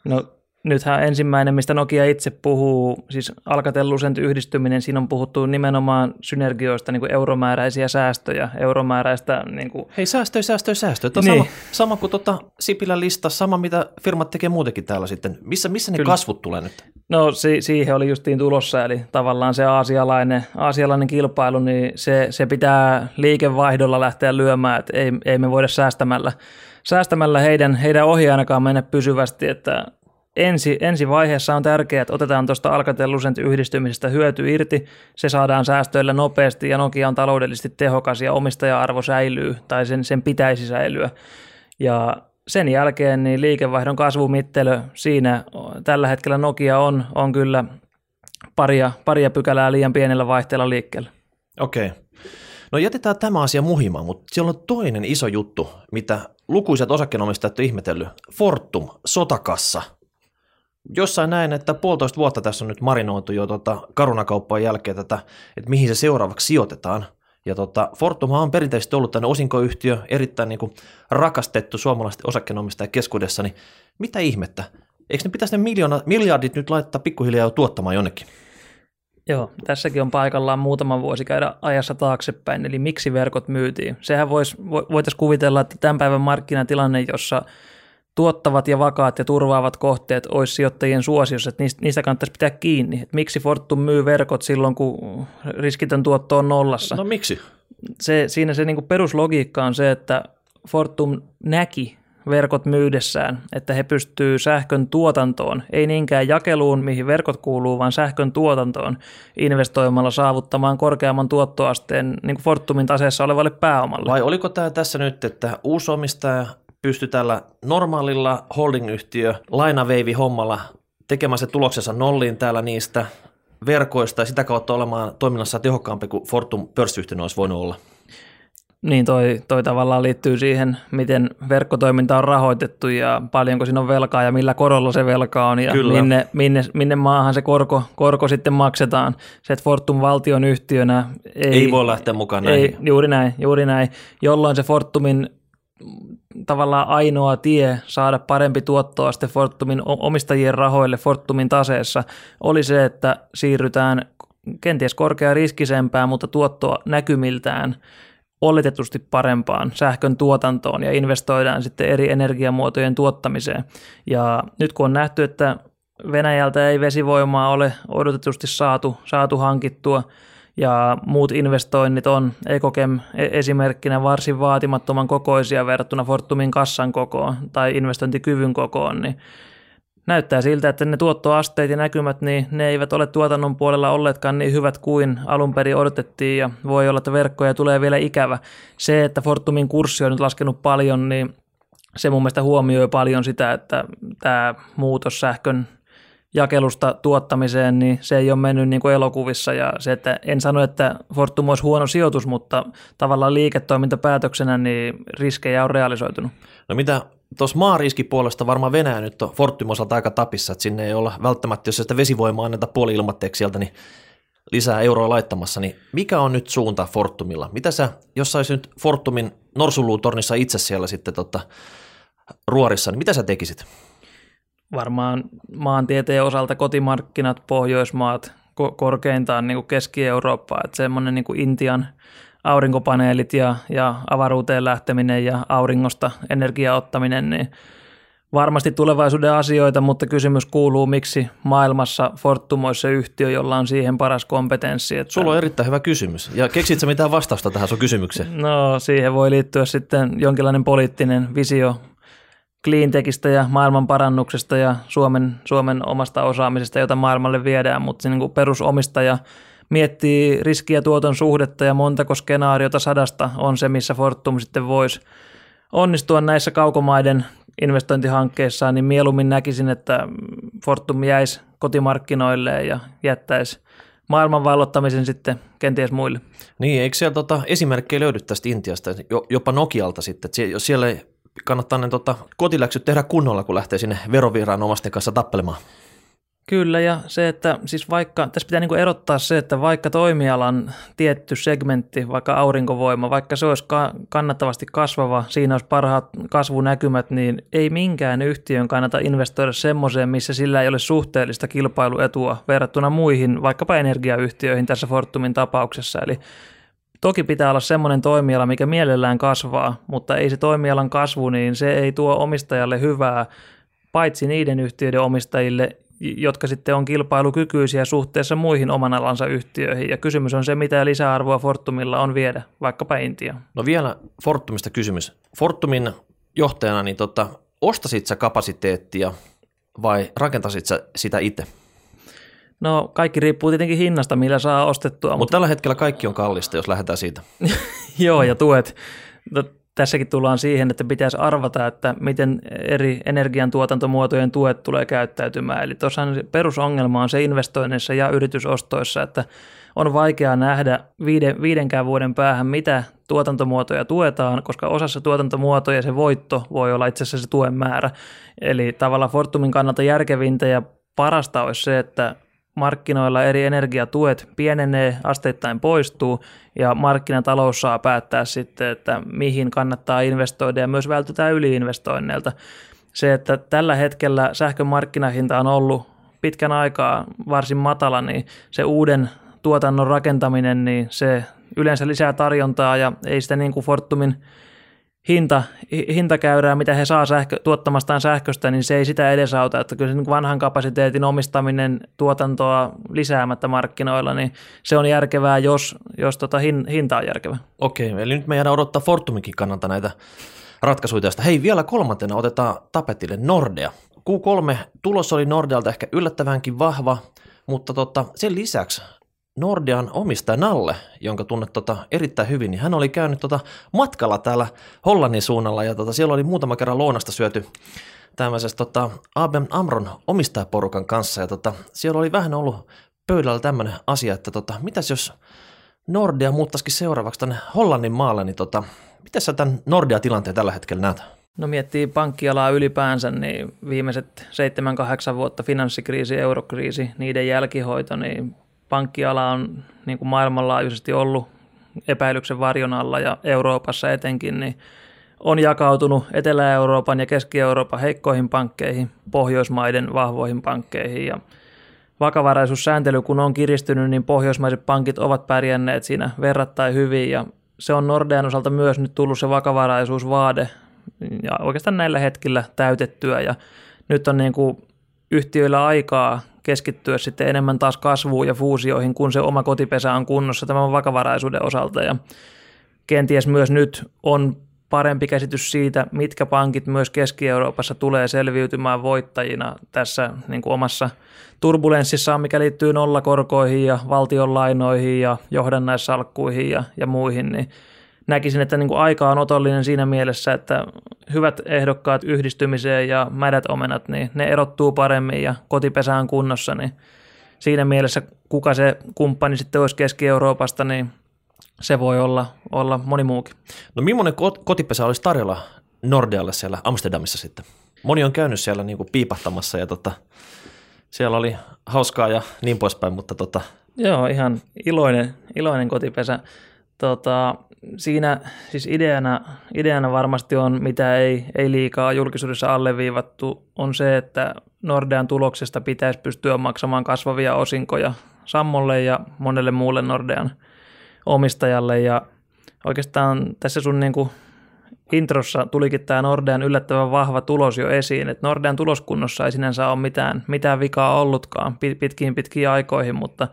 No nythän ensimmäinen, mistä Nokia itse puhuu, siis Alcatel Lucent yhdistyminen, siinä on puhuttu nimenomaan synergioista, niin kuin euromääräisiä säästöjä, euromääräistä... Niin kuin... Hei, säästöjä, säästöjä, säästöjä. Niin. Sama, sama kuin tota Sipilän lista, sama mitä firmat tekee muutenkin täällä sitten. Missä, missä ne Kyllä. kasvut tulee nyt? No si- siihen oli justiin tulossa, eli tavallaan se aasialainen, aasialainen kilpailu, niin se, se pitää liikevaihdolla lähteä lyömään, että ei, ei me voida säästämällä, säästämällä heidän, heidän ohi ainakaan mennä pysyvästi, että ensi, ensi vaiheessa on tärkeää, että otetaan tuosta Alcatel yhdistymisestä hyöty irti, se saadaan säästöillä nopeasti ja Nokia on taloudellisesti tehokas ja omistaja-arvo säilyy tai sen, sen pitäisi säilyä. Ja sen jälkeen niin liikevaihdon kasvumittelö siinä tällä hetkellä Nokia on, on kyllä paria, paria pykälää liian pienellä vaihteella liikkeellä. Okei. Okay. No jätetään tämä asia muhimaan, mutta siellä on toinen iso juttu, mitä lukuisat osakkeenomistajat on ihmetellyt. Fortum, sotakassa – jossain näin, että puolitoista vuotta tässä on nyt marinoitu jo tota karunakauppojen jälkeen tätä, että mihin se seuraavaksi sijoitetaan. Ja tota, Fortum on perinteisesti ollut tänne osinkoyhtiö, erittäin niin kuin rakastettu suomalaisten osakkeenomistajien keskuudessa, niin mitä ihmettä? Eikö ne pitäisi ne miljoona, miljardit nyt laittaa pikkuhiljaa jo tuottamaan jonnekin? Joo, tässäkin on paikallaan muutama vuosi käydä ajassa taaksepäin, eli miksi verkot myytiin. Sehän vois, voitaisiin kuvitella, että tämän päivän markkinatilanne, jossa tuottavat ja vakaat ja turvaavat kohteet olisi sijoittajien suosiossa, että niistä, niistä kannattaisi pitää kiinni. Että miksi Fortum myy verkot silloin, kun riskitön tuotto on nollassa? No miksi? Se, siinä se niin peruslogiikka on se, että Fortum näki verkot myydessään, että he pystyy sähkön tuotantoon, ei niinkään jakeluun, mihin verkot kuuluu, vaan sähkön tuotantoon investoimalla saavuttamaan korkeamman tuottoasteen niin kuin Fortumin taseessa olevalle pääomalle. Vai oliko tämä tässä nyt, että uusi omistaja pysty tällä normaalilla holdingyhtiö lainaveivi-hommalla tekemään se tuloksensa nolliin täällä niistä verkoista ja sitä kautta olemaan toiminnassa tehokkaampi kuin Fortum pörssiyhtiö olisi voinut olla. Niin, toi, toi tavallaan liittyy siihen, miten verkkotoiminta on rahoitettu ja paljonko siinä on velkaa ja millä korolla se velka on ja minne, minne, minne maahan se korko, korko sitten maksetaan. Se, että Fortum valtion yhtiönä ei, ei voi lähteä mukaan näihin. Ei, juuri näin, juuri näin, jolloin se Fortumin tavallaan ainoa tie saada parempi tuottoaste Fortumin omistajien rahoille Fortumin taseessa oli se, että siirrytään kenties korkea riskisempään, mutta tuottoa näkymiltään oletetusti parempaan sähkön tuotantoon ja investoidaan sitten eri energiamuotojen tuottamiseen. Ja nyt kun on nähty, että Venäjältä ei vesivoimaa ole odotetusti saatu, saatu hankittua ja muut investoinnit on Ekokem e- esimerkkinä varsin vaatimattoman kokoisia verrattuna Fortumin kassan kokoon tai investointikyvyn kokoon, niin näyttää siltä, että ne tuottoasteet ja näkymät, niin ne eivät ole tuotannon puolella olleetkaan niin hyvät kuin alun perin odotettiin ja voi olla, että verkkoja tulee vielä ikävä. Se, että Fortumin kurssi on nyt laskenut paljon, niin se mun mielestä huomioi paljon sitä, että tämä muutos sähkön jakelusta tuottamiseen, niin se ei ole mennyt niin kuin elokuvissa ja se, että en sano, että Fortum olisi huono sijoitus, mutta tavallaan liiketoimintapäätöksenä niin riskejä on realisoitunut. No mitä tuossa maariskipuolesta varmaan Venäjä nyt on Fortum osalta aika tapissa, että sinne ei olla välttämättä, jos sitä vesivoimaa anneta puoli ilmatteeksi sieltä, niin lisää euroa laittamassa, niin mikä on nyt suunta Fortumilla? Mitä sä, jos sä nyt Fortumin norsuluutornissa itse siellä sitten tota, ruorissa, niin mitä sä tekisit? Varmaan maantieteen osalta kotimarkkinat, Pohjoismaat, ko- korkeintaan niin kuin Keski-Eurooppa, että semmoinen niin kuin Intian aurinkopaneelit ja, ja avaruuteen lähteminen ja auringosta energiaottaminen, niin varmasti tulevaisuuden asioita, mutta kysymys kuuluu, miksi maailmassa Fortum olisi se yhtiö, jolla on siihen paras kompetenssi. Että... Sulla on erittäin hyvä kysymys. Ja keksitkö mitään vastausta tähän sun kysymykseen? No siihen voi liittyä sitten jonkinlainen poliittinen visio cleantechistä ja maailman parannuksesta ja Suomen, Suomen omasta osaamisesta, jota maailmalle viedään, mutta se niin kuin perusomistaja miettii riski- ja tuoton suhdetta ja montako skenaariota sadasta on se, missä Fortum sitten voisi onnistua näissä kaukomaiden investointihankkeissa, niin mieluummin näkisin, että Fortum jäisi kotimarkkinoille ja jättäisi maailman vallottamisen sitten kenties muille. Niin, eikö siellä tota, esimerkkejä löydy tästä Intiasta, jopa Nokialta sitten, että siellä kannattaa ne tota, kotiläksyt tehdä kunnolla, kun lähtee sinne veroviranomaisten kanssa tappelemaan. Kyllä, ja se, että siis vaikka, tässä pitää niin erottaa se, että vaikka toimialan tietty segmentti, vaikka aurinkovoima, vaikka se olisi kannattavasti kasvava, siinä olisi parhaat kasvunäkymät, niin ei minkään yhtiön kannata investoida semmoiseen, missä sillä ei ole suhteellista kilpailuetua verrattuna muihin, vaikkapa energiayhtiöihin tässä Fortumin tapauksessa. Eli Toki pitää olla semmoinen toimiala, mikä mielellään kasvaa, mutta ei se toimialan kasvu, niin se ei tuo omistajalle hyvää, paitsi niiden yhtiöiden omistajille, jotka sitten on kilpailukykyisiä suhteessa muihin oman alansa yhtiöihin. Ja kysymys on se, mitä lisäarvoa Fortumilla on viedä vaikkapa Intia. No vielä Fortumista kysymys. Fortumin johtajana, niin tota, ostasit sä kapasiteettia vai rakentasit sä sitä itse? No kaikki riippuu tietenkin hinnasta, millä saa ostettua. Mutta Mut tällä hetkellä kaikki on kallista, jos lähdetään siitä. Joo, ja tuet. No, tässäkin tullaan siihen, että pitäisi arvata, että miten eri energiantuotantomuotojen tuet tulee käyttäytymään. Eli tuossahan perusongelma on se investoinnissa ja yritysostoissa, että on vaikea nähdä viiden, viidenkään vuoden päähän, mitä tuotantomuotoja tuetaan, koska osassa tuotantomuotoja se voitto voi olla itse asiassa se tuen määrä. Eli tavallaan Fortumin kannalta järkevintä ja parasta olisi se, että markkinoilla eri energiatuet pienenee, asteittain poistuu ja markkinatalous saa päättää sitten, että mihin kannattaa investoida ja myös vältytään yliinvestoinneilta. Se, että tällä hetkellä sähkön markkinahinta on ollut pitkän aikaa varsin matala, niin se uuden tuotannon rakentaminen, niin se yleensä lisää tarjontaa ja ei sitä niin kuin Fortumin hinta, hintakäyrää, mitä he saa sähkö, tuottamastaan sähköstä, niin se ei sitä edesauta. Että kyllä se niin vanhan kapasiteetin omistaminen tuotantoa lisäämättä markkinoilla, niin se on järkevää, jos, jos tota hin, hinta on järkevä. Okei, eli nyt me jäädään odottaa Fortuminkin kannalta näitä ratkaisuja tästä. Hei, vielä kolmantena otetaan tapetille Nordea. Q3 tulos oli Nordealta ehkä yllättävänkin vahva, mutta tota, sen lisäksi Nordean omistaja Nalle, jonka tunnet tota erittäin hyvin, niin hän oli käynyt tota matkalla täällä Hollannin suunnalla ja tota, siellä oli muutama kerran lounasta syöty tämmöisessä tota, ABM Amron omistajaporukan kanssa ja tota, siellä oli vähän ollut pöydällä tämmöinen asia, että tota, mitäs jos Nordea muuttaisikin seuraavaksi tänne Hollannin maalle, niin tota, miten sä tämän Nordea-tilanteen tällä hetkellä näet? No miettii pankkialaa ylipäänsä, niin viimeiset 7-8 vuotta finanssikriisi, eurokriisi, niiden jälkihoito, niin pankkiala on niin kuin maailmanlaajuisesti ollut epäilyksen varjon alla ja Euroopassa etenkin, niin on jakautunut Etelä-Euroopan ja Keski-Euroopan heikkoihin pankkeihin, Pohjoismaiden vahvoihin pankkeihin. Ja vakavaraisuussääntely kun on kiristynyt, niin pohjoismaiset pankit ovat pärjänneet siinä verrattain hyvin. Ja se on Nordean osalta myös nyt tullut se vakavaraisuusvaade ja oikeastaan näillä hetkillä täytettyä. Ja nyt on niin kuin yhtiöillä aikaa keskittyä sitten enemmän taas kasvuun ja fuusioihin, kun se oma kotipesä on kunnossa tämän vakavaraisuuden osalta. Ja kenties myös nyt on parempi käsitys siitä, mitkä pankit myös Keski-Euroopassa tulee selviytymään voittajina tässä niin kuin omassa turbulenssissaan, mikä liittyy nollakorkoihin ja valtionlainoihin ja johdannaissalkkuihin ja, ja muihin, niin näkisin, että niin kuin aika on otollinen siinä mielessä, että hyvät ehdokkaat yhdistymiseen ja mädät omenat, niin ne erottuu paremmin ja kotipesään kunnossa, niin siinä mielessä kuka se kumppani sitten olisi Keski-Euroopasta, niin se voi olla, olla moni muukin. No millainen kotipesä olisi tarjolla Nordealle siellä Amsterdamissa sitten? Moni on käynyt siellä niin kuin piipahtamassa ja tota, siellä oli hauskaa ja niin poispäin, mutta tota... Joo, ihan iloinen, iloinen kotipesä. Tota, siinä siis ideana, ideana varmasti on, mitä ei, ei liikaa julkisuudessa alleviivattu, on se, että Nordean tuloksesta pitäisi pystyä maksamaan kasvavia osinkoja Sammolle ja monelle muulle Nordean omistajalle. Ja oikeastaan tässä sun niin kuin introssa tulikin tämä Nordean yllättävän vahva tulos jo esiin, että Nordean tuloskunnossa ei sinänsä ole mitään, mitään vikaa ollutkaan pitkiin pitkiin aikoihin, mutta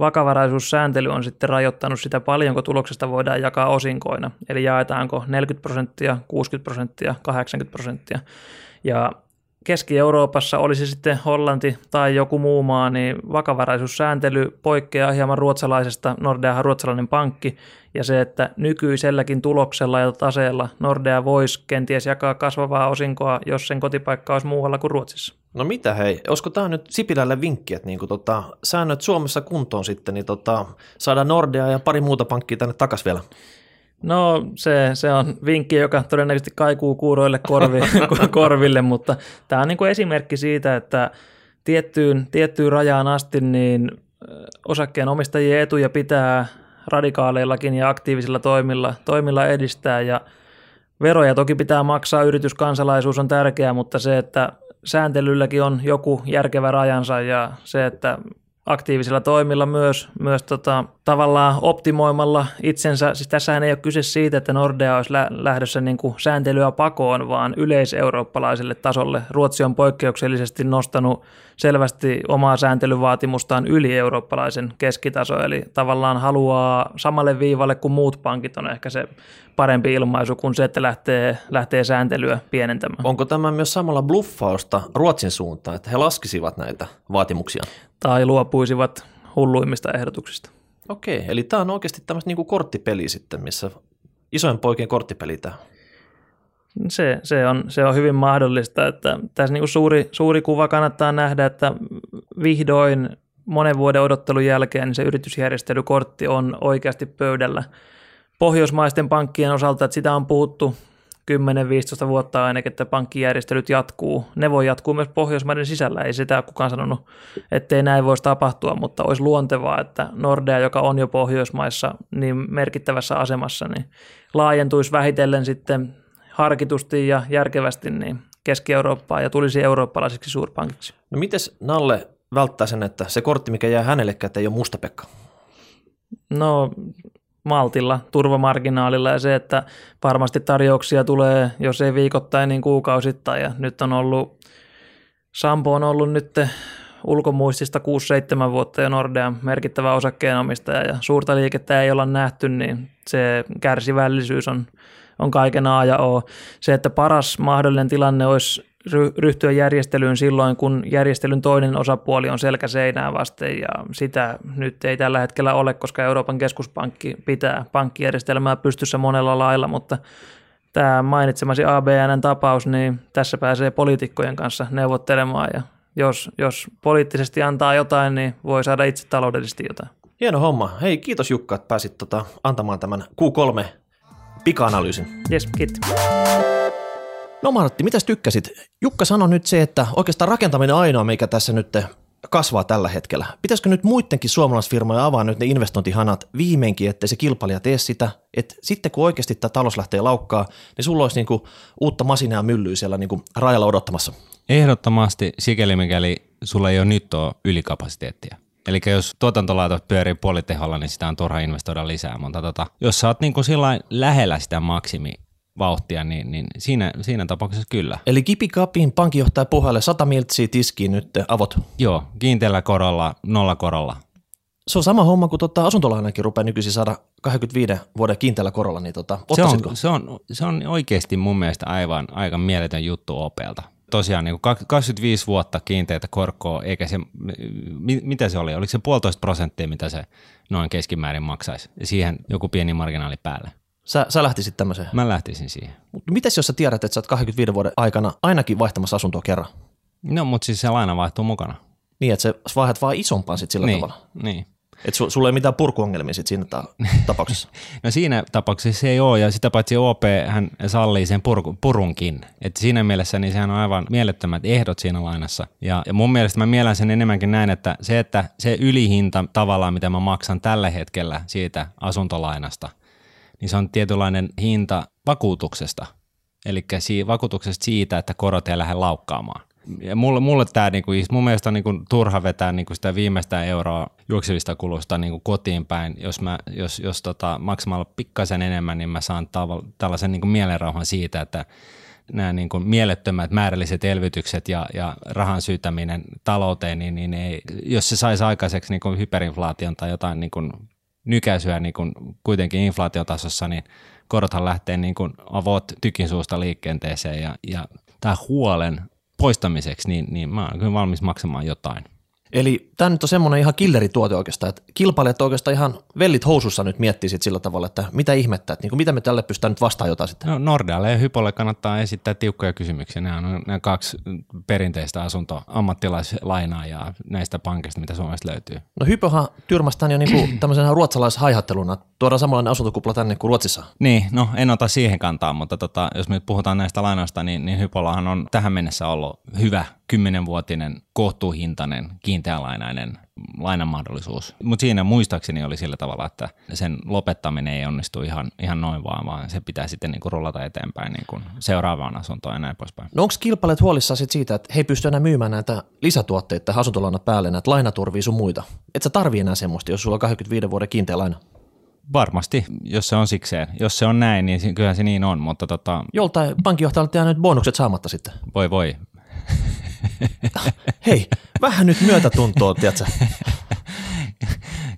vakavaraisuussääntely on sitten rajoittanut sitä paljonko tuloksesta voidaan jakaa osinkoina, eli jaetaanko 40 prosenttia, 60 prosenttia, 80 prosenttia. Ja Keski-Euroopassa, olisi sitten Hollanti tai joku muu maa, niin vakavaraisuussääntely poikkeaa hieman ruotsalaisesta, Nordea on ruotsalainen pankki, ja se, että nykyiselläkin tuloksella ja taseella Nordea voisi kenties jakaa kasvavaa osinkoa, jos sen kotipaikka olisi muualla kuin Ruotsissa. No mitä hei, olisiko tämä nyt Sipilälle vinkki, että niinku tota, säännöt Suomessa kuntoon sitten, niin tota, saada Nordea ja pari muuta pankkia tänne takaisin vielä? No se, se on vinkki, joka todennäköisesti kaikuu kuuroille korvi, korville, mutta tämä on niin kuin esimerkki siitä, että tiettyyn, tiettyyn rajaan asti niin osakkeen omistajien etuja pitää radikaaleillakin ja aktiivisilla toimilla, toimilla edistää. Ja veroja toki pitää maksaa, yrityskansalaisuus on tärkeää, mutta se, että sääntelylläkin on joku järkevä rajansa ja se, että aktiivisilla toimilla myös, myös tota, tavallaan optimoimalla itsensä. Siis tässähän ei ole kyse siitä, että Nordea olisi lä- lähdössä niin kuin sääntelyä pakoon, vaan yleiseurooppalaiselle tasolle. Ruotsi on poikkeuksellisesti nostanut selvästi omaa sääntelyvaatimustaan yli eurooppalaisen keskitaso, eli tavallaan haluaa samalle viivalle kuin muut pankit on ehkä se parempi ilmaisu kuin se, että lähtee, lähtee sääntelyä pienentämään. Onko tämä myös samalla bluffausta Ruotsin suuntaan, että he laskisivat näitä vaatimuksia? Tai luopuisivat hulluimmista ehdotuksista. Okei, eli tämä on oikeasti tämmöistä niin korttipeli sitten, missä isojen poikien korttipeli tämä. Se, se, on, se on hyvin mahdollista, että tässä niin kuin suuri, suuri kuva kannattaa nähdä, että vihdoin monen vuoden odottelun jälkeen niin se yritysjärjestelykortti on oikeasti pöydällä pohjoismaisten pankkien osalta, että sitä on puhuttu 10-15 vuotta ainakin, että pankkijärjestelyt jatkuu. Ne voi jatkuu myös Pohjoismaiden sisällä, ei sitä kukaan sanonut, ettei näin voisi tapahtua, mutta olisi luontevaa, että Nordea, joka on jo Pohjoismaissa niin merkittävässä asemassa, niin laajentuisi vähitellen sitten harkitusti ja järkevästi niin Keski-Eurooppaan ja tulisi eurooppalaiseksi suurpankiksi. No mites Nalle välttää sen, että se kortti, mikä jää hänelle käteen, ei ole mustapekka? No maltilla, turvamarginaalilla ja se, että varmasti tarjouksia tulee, jos ei viikoittain, niin kuukausittain. Ja nyt on ollut, Sampo on ollut nyt ulkomuistista 6-7 vuotta ja Nordea merkittävä osakkeenomistaja ja suurta liikettä ei olla nähty, niin se kärsivällisyys on, on kaiken A ja O. Se, että paras mahdollinen tilanne olisi ryhtyä järjestelyyn silloin, kun järjestelyn toinen osapuoli on selkä seinää vasten ja sitä nyt ei tällä hetkellä ole, koska Euroopan keskuspankki pitää pankkijärjestelmää pystyssä monella lailla, mutta tämä mainitsemasi ABN-tapaus, niin tässä pääsee poliitikkojen kanssa neuvottelemaan ja jos, jos poliittisesti antaa jotain, niin voi saada itse taloudellisesti jotain. Hieno homma. Hei, kiitos Jukka, että pääsit tota, antamaan tämän Q3 pika-analyysin. Yes, kiitos. No Martti, mitäs tykkäsit? Jukka sanoi nyt se, että oikeastaan rakentaminen ainoa, mikä tässä nyt kasvaa tällä hetkellä. Pitäisikö nyt muidenkin suomalaisfirmoja avaa nyt ne investointihanat viimeinkin, että se kilpailija tee sitä, että sitten kun oikeasti tämä talous lähtee laukkaa, niin sulla olisi niinku uutta masinaa myllyä siellä niinku rajalla odottamassa. Ehdottomasti sikäli mikäli sulla ei ole nyt ole ylikapasiteettia. Eli jos tuotantolaitos pyörii puoliteholla, niin sitä on turha investoida lisää, mutta tota, jos sä oot niin kuin lähellä sitä maksimi vauhtia, niin, niin siinä, siinä tapauksessa kyllä. Eli kipikapiin pankinjohtaja puhalle 100 miltsiä tiskiin nyt avot. Joo, kiinteällä korolla, nolla korolla. Se on sama homma kuin tota, asuntolainakin rupeaa nykyisin saada 25 vuoden kiinteällä korolla, niin tota, Se on, se, on, se on oikeasti mun mielestä aivan aika mieletön juttu Opelta. Tosiaan niin kuin 25 vuotta kiinteitä korkoa, eikä se, mi, mitä se oli, oliko se puolitoista prosenttia, mitä se noin keskimäärin maksaisi, siihen joku pieni marginaali päälle. Sä, sä lähtisit tämmöiseen. Mä lähtisin siihen. Mutta mitäs jos sä tiedät, että sä oot 25 vuoden aikana ainakin vaihtamassa asuntoa kerran? No, mutta siis se laina vaihtuu mukana. Niin, että sä vaihdat vaan isompaan sit sillä niin, tavalla. niin. Että su, sulla ei mitään purkuongelmia sit siinä ta- tapauksessa. No siinä tapauksessa se ei ole, ja sitä paitsi OP hän sallii sen purku, purunkin. Et siinä mielessä niin sehän on aivan mielettömät ehdot siinä lainassa. Ja, ja mun mielestä mä mielän sen enemmänkin näin, että se, että se ylihinta tavallaan, mitä mä maksan tällä hetkellä siitä asuntolainasta, niin se on tietynlainen hinta vakuutuksesta. Eli vakuutuksesta siitä, että korot ei lähde laukkaamaan. Ja mulle, mulle tämä niinku, mun mielestä on niinku turha vetää niinku sitä viimeistä euroa juoksevista kuluista niinku kotiin päin. Jos, mä, jos, jos tota, maksamalla pikkasen enemmän, niin mä saan tav- tällaisen niinku mielenrauhan siitä, että nämä niin kuin mielettömät määrälliset elvytykset ja, ja rahan syytäminen talouteen, niin, niin ei, jos se saisi aikaiseksi niin kuin hyperinflaation tai jotain niin kuin nykäisyä niin kuin kuitenkin inflaatiotasossa, niin korothan lähtee niin kuin avot tykin suusta liikenteeseen ja, ja tämä huolen poistamiseksi, niin, niin mä oon kyllä valmis maksamaan jotain. Eli tämä nyt on semmoinen ihan killerituote oikeastaan, että kilpailijat oikeastaan ihan vellit housussa nyt miettii sit sillä tavalla, että mitä ihmettä, että niin kuin mitä me tälle pystytään nyt vastaan jotain sitten. No Nordealle ja Hypolle kannattaa esittää tiukkoja kysymyksiä. Nämä on nämä kaksi perinteistä asuntoammattilaislainaa ja näistä pankista, mitä Suomesta löytyy. No Hypohan tyrmäsi tämän jo niin kuin tämmöisenä ruotsalaishaihatteluna, että tuodaan samanlainen asuntokupla tänne kuin Ruotsissa. Niin, no en ota siihen kantaa, mutta tota, jos me nyt puhutaan näistä lainoista, niin, niin Hypollahan on tähän mennessä ollut hyvä kymmenenvuotinen kohtuuhintainen kiinteälainainen lainamahdollisuus. Mutta siinä muistaakseni oli sillä tavalla, että sen lopettaminen ei onnistu ihan, ihan noin vaan, vaan se pitää sitten niinku rullata eteenpäin niinku seuraavaan asuntoon ja näin poispäin. No onko kilpailijat huolissaan sit siitä, että he ei pysty enää myymään näitä lisätuotteita asuntolainat päälle, näitä lainaturvia sun muita? Et sä tarvii enää semmoista, jos sulla on 25 vuoden kiinteä laina. Varmasti, jos se on sikseen. Jos se on näin, niin kyllä se niin on, mutta tota, Joltain pankinjohtajalta jää nyt bonukset saamatta sitten. voi voi. Hei, vähän nyt myötätuntoa, tiedätkö?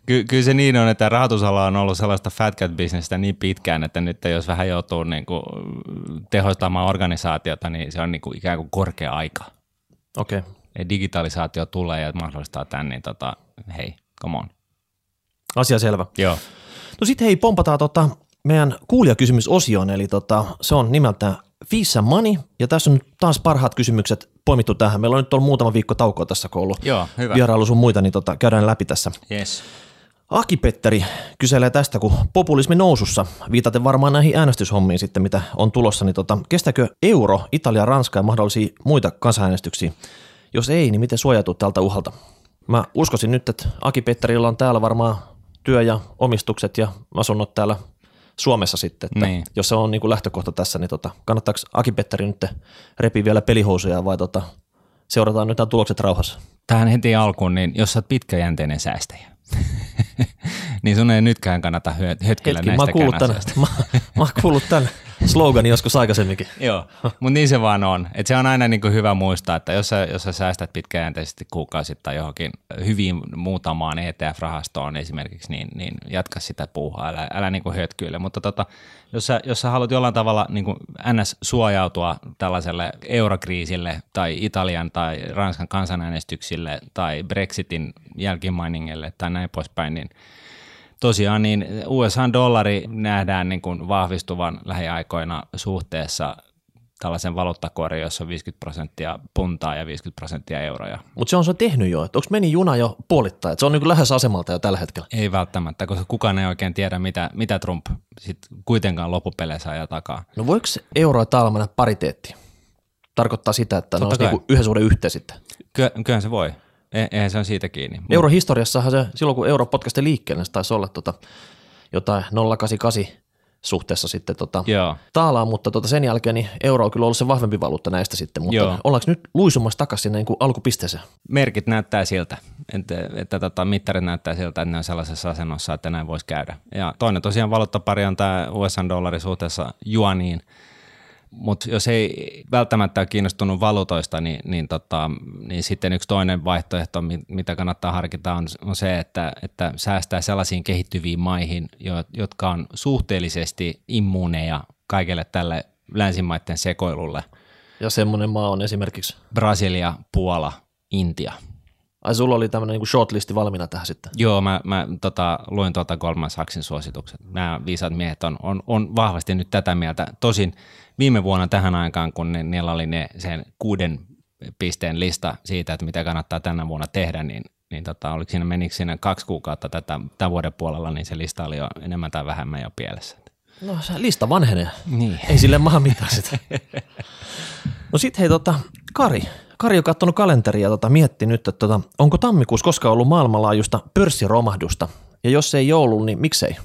Ky- kyllä se niin on, että rahoitusala on ollut sellaista fat cat bisnestä niin pitkään, että nyt jos vähän joutuu niin kuin tehostamaan organisaatiota, niin se on niin kuin ikään kuin korkea aika. Okei. Okay. Ja digitalisaatio tulee ja mahdollistaa tämän, niin tota, hei, come on. Asia selvä. Joo. No sitten hei, pompataan tota meidän kuulijakysymysosioon, eli tota, se on nimeltään Fissa Money, ja tässä on taas parhaat kysymykset poimittu tähän. Meillä on nyt ollut muutama viikko taukoa tässä, kun ollut Joo, hyvä. vierailu sun muita, niin tota, käydään läpi tässä. Yes. Aki-Petteri kyselee tästä, kun populismi nousussa, viitaten varmaan näihin äänestyshommiin sitten, mitä on tulossa, niin tota, kestääkö euro, Italia, Ranska ja mahdollisia muita kansanäänestyksiä? Jos ei, niin miten suojautuu tältä uhalta? Mä uskoisin nyt, että Aki-Petterillä on täällä varmaan työ ja omistukset ja asunnot täällä Suomessa sitten, että Niin. jos se on niin kuin lähtökohta tässä, niin tota, kannattaako Aki-Petteri nyt repiä vielä pelihousuja vai tota, seurataan nyt nämä tulokset rauhassa? Tähän heti alkuun, niin jos sä oot pitkäjänteinen säästäjä, niin sun ei nytkään kannata hötkillä Hetki, mä näistäkään kuullut tämän, asioista. mä, mä kuullut tämän sloganin joskus aikaisemminkin. Joo, mutta niin se vaan on. Et se on aina niinku hyvä muistaa, että jos sä, jos sä säästät pitkäjänteisesti kuukausittain johonkin hyvin muutamaan ETF-rahastoon esimerkiksi, niin, niin jatka sitä puuhaa, älä, älä niinku hötkyile. Mutta tota, jos, sä, jos sä haluat jollain tavalla niinku ns. suojautua tällaiselle eurokriisille tai Italian tai Ranskan kansanäänestyksille tai Brexitin jälkimainingille tai näin poispäin, niin tosiaan niin USA-dollari nähdään niin kuin vahvistuvan lähiaikoina suhteessa tällaisen valuuttakuorin, jossa on 50 prosenttia puntaa ja 50 prosenttia euroja. Mutta se on se tehnyt jo, että onko meni juna jo puolittain, se on niin lähes asemalta jo tällä hetkellä. Ei välttämättä, koska kukaan ei oikein tiedä, mitä, mitä Trump sit kuitenkaan loppupeleissä ajaa takaa. No voiko euro ja taala mennä pariteettiin? Tarkoittaa sitä, että ne Totta olisi kai. niinku yhden suhde yhteen sitten. Ky- kyllähän se voi. E- eihän se on siitä kiinni. Eurohistoriassahan se, silloin kun euro potkasti liikkeelle, se taisi olla tota, jotain 088 suhteessa sitten tota, Joo. taalaa, mutta tota sen jälkeen niin euro on kyllä ollut se vahvempi valuutta näistä sitten, mutta Joo. ollaanko nyt luisumassa takaisin sinne niin kuin alkupisteeseen? merkit näyttää siltä, että, että tota, mittarit näyttää siltä, että ne on sellaisessa asennossa, että näin voisi käydä. Ja toinen tosiaan valuuttapari on tämä USA-dollari suhteessa juaniin, mutta jos ei välttämättä ole kiinnostunut valuutoista, niin, niin, tota, niin sitten yksi toinen vaihtoehto, mitä kannattaa harkita, on, on se, että, että säästää sellaisiin kehittyviin maihin, jotka on suhteellisesti immuuneja kaikelle tälle länsimaiden sekoilulle. Ja semmoinen maa on esimerkiksi? Brasilia, Puola, Intia. Ai sulla oli tämmöinen niin shortlisti valmiina tähän sitten? Joo, mä, mä tota, luin tuota Goldman Sachsin suositukset. Nämä viisaat miehet on, on, on vahvasti nyt tätä mieltä. Tosin viime vuonna tähän aikaan, kun ne, niillä oli ne sen kuuden pisteen lista siitä, että mitä kannattaa tänä vuonna tehdä, niin, niin tota, oliko siinä, menikö siinä kaksi kuukautta tätä, tämän vuoden puolella, niin se lista oli jo enemmän tai vähemmän jo pielessä. No se lista vanhenee. Niin. Ei sille maha mitään sitä. No sit hei tota, Kari. Kari on katsonut kalenteria ja tota, mietti nyt, että tota, onko tammikuussa koskaan ollut maailmanlaajuista pörssiromahdusta? Ja jos ei ollut, niin miksei?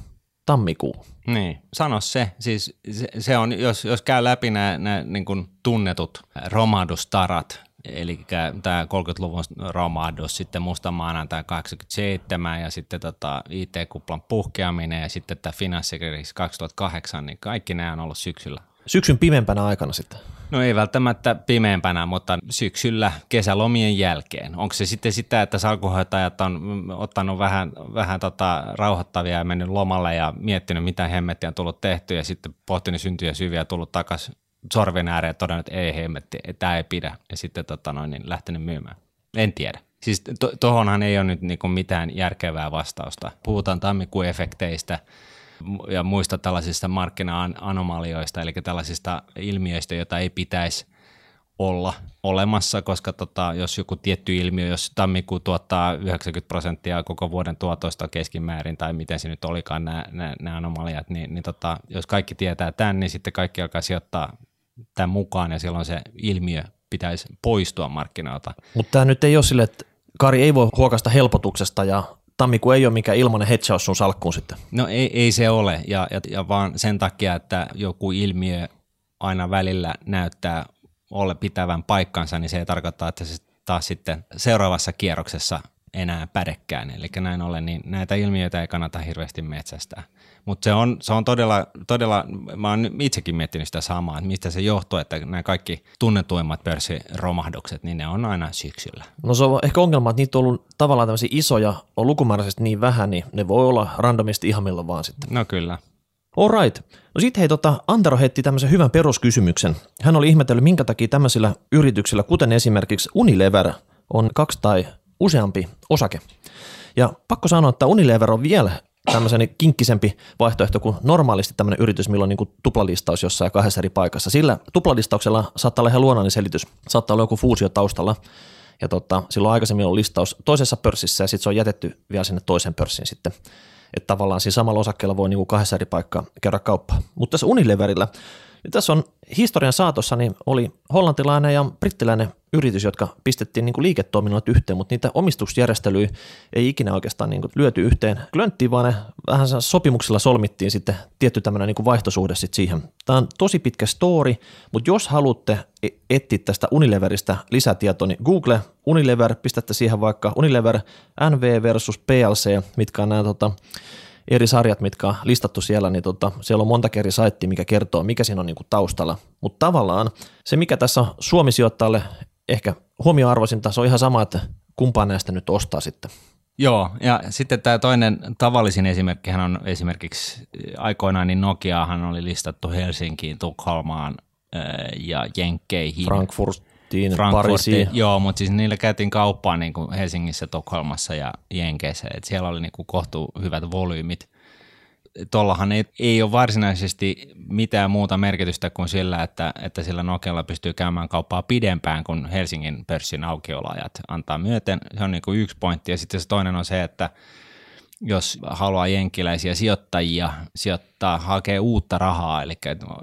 Tammikuu. Niin, sano se. Siis se, se on, jos, jos käy läpi nämä, niin tunnetut romahdustarat, eli tämä 30-luvun romahdus, sitten musta maanantai 87 ja sitten tota IT-kuplan puhkeaminen ja sitten tämä finanssikriisi 2008, niin kaikki nämä on ollut syksyllä. Syksyn pimempänä aikana sitten? No ei välttämättä pimeämpänä, mutta syksyllä kesälomien jälkeen. Onko se sitten sitä, että salkuhoitajat on ottanut vähän, vähän tota rauhoittavia ja mennyt lomalle ja miettinyt, mitä hemmettiä on tullut tehty ja sitten pohtinut syntyjä syviä ja tullut takaisin sorven ääreen ja todennut, että ei hemmetti, tämä ei pidä ja sitten tota noin, niin lähtenyt myymään. En tiedä. Siis tuohonhan ei ole nyt niinku mitään järkevää vastausta. Puhutaan tammikuun efekteistä – ja muista tällaisista markkina-anomalioista, eli tällaisista ilmiöistä, joita ei pitäisi olla olemassa, koska tota, jos joku tietty ilmiö, jos tammikuu tuottaa 90 prosenttia koko vuoden tuotoista keskimäärin, tai miten se nyt olikaan nämä, nämä, anomaliat, niin, niin tota, jos kaikki tietää tämän, niin sitten kaikki alkaa sijoittaa tämän mukaan, ja silloin se ilmiö pitäisi poistua markkinoilta. Mutta tämä nyt ei ole sille, että Kari ei voi huokasta helpotuksesta ja tammikuu ei ole mikään ilmainen hetsaus sun salkkuun sitten. No ei, ei se ole, ja, ja, ja vaan sen takia, että joku ilmiö aina välillä näyttää ole pitävän paikkansa, niin se ei tarkoita, että se taas sitten seuraavassa kierroksessa enää pädekään. Eli näin ollen, niin näitä ilmiöitä ei kannata hirveästi metsästää. Mutta se on, se on todella, todella, mä oon itsekin miettinyt sitä samaa, että mistä se johtuu, että nämä kaikki tunnetuimmat pörssiromahdukset, niin ne on aina syksyllä. No se on ehkä ongelma, että niitä on ollut tavallaan tämmöisiä isoja, on lukumääräisesti niin vähän, niin ne voi olla randomisti ihan milloin vaan sitten. No kyllä. All right. No sitten hei, tota, Antero heitti tämmöisen hyvän peruskysymyksen. Hän oli ihmetellyt, minkä takia tämmöisillä yrityksillä, kuten esimerkiksi Unilever, on kaksi tai useampi osake. Ja pakko sanoa, että Unilever on vielä tämmöisen kinkkisempi vaihtoehto kuin normaalisti tämmöinen yritys, millä on niin tuplalistaus jossain kahdessa eri paikassa. Sillä tuplalistauksella saattaa olla ihan luonnollinen selitys. Saattaa olla joku fuusio taustalla. Ja tota, silloin aikaisemmin on listaus toisessa pörssissä ja sitten se on jätetty vielä sinne toisen pörssiin sitten. Että tavallaan siinä samalla osakkeella voi niin kahdessa eri paikkaa käydä kauppaa. Mutta tässä Unileverillä ja tässä on historian saatossa niin oli hollantilainen ja brittiläinen yritys, jotka pistettiin niin liiketoiminnot yhteen, mutta niitä omistusjärjestelyjä ei ikinä oikeastaan niin lyöty yhteen klönttiin, vaan ne vähän sopimuksella solmittiin sitten tietty tämmöinen niin vaihtosuhde sitten siihen. Tämä on tosi pitkä story, mutta jos haluatte e- etsiä tästä Unileveristä lisätietoa, niin Google Unilever, pistätte siihen vaikka Unilever NV versus PLC, mitkä on nämä tota, eri sarjat, mitkä on listattu siellä, niin tota, siellä on monta eri saitti, mikä kertoo, mikä siinä on niin kuin taustalla. Mutta tavallaan se, mikä tässä on Suomi-sijoittajalle ehkä huomioarvoisinta, se on ihan sama, että kumpaa näistä nyt ostaa sitten. Joo, ja sitten tämä toinen tavallisin esimerkki on esimerkiksi aikoinaan niin Nokiahan oli listattu Helsinkiin, Tukholmaan ja Jenkkeihin. Frankfurt Frankfurtiin, Frankfurtiin Joo, mutta siis niillä käytiin kauppaa niin kuin Helsingissä, Tukholmassa ja Jenkeissä. Et siellä oli niin kuin kohtu hyvät volyymit. Tuollahan ei, ei ole varsinaisesti mitään muuta merkitystä kuin sillä, että, että sillä Nokialla pystyy käymään kauppaa pidempään kuin Helsingin pörssin aukioloajat antaa myöten. Se on niin kuin yksi pointti. Ja sitten se toinen on se, että jos haluaa jenkkiläisiä sijoittajia sijoittaa, hakee uutta rahaa, eli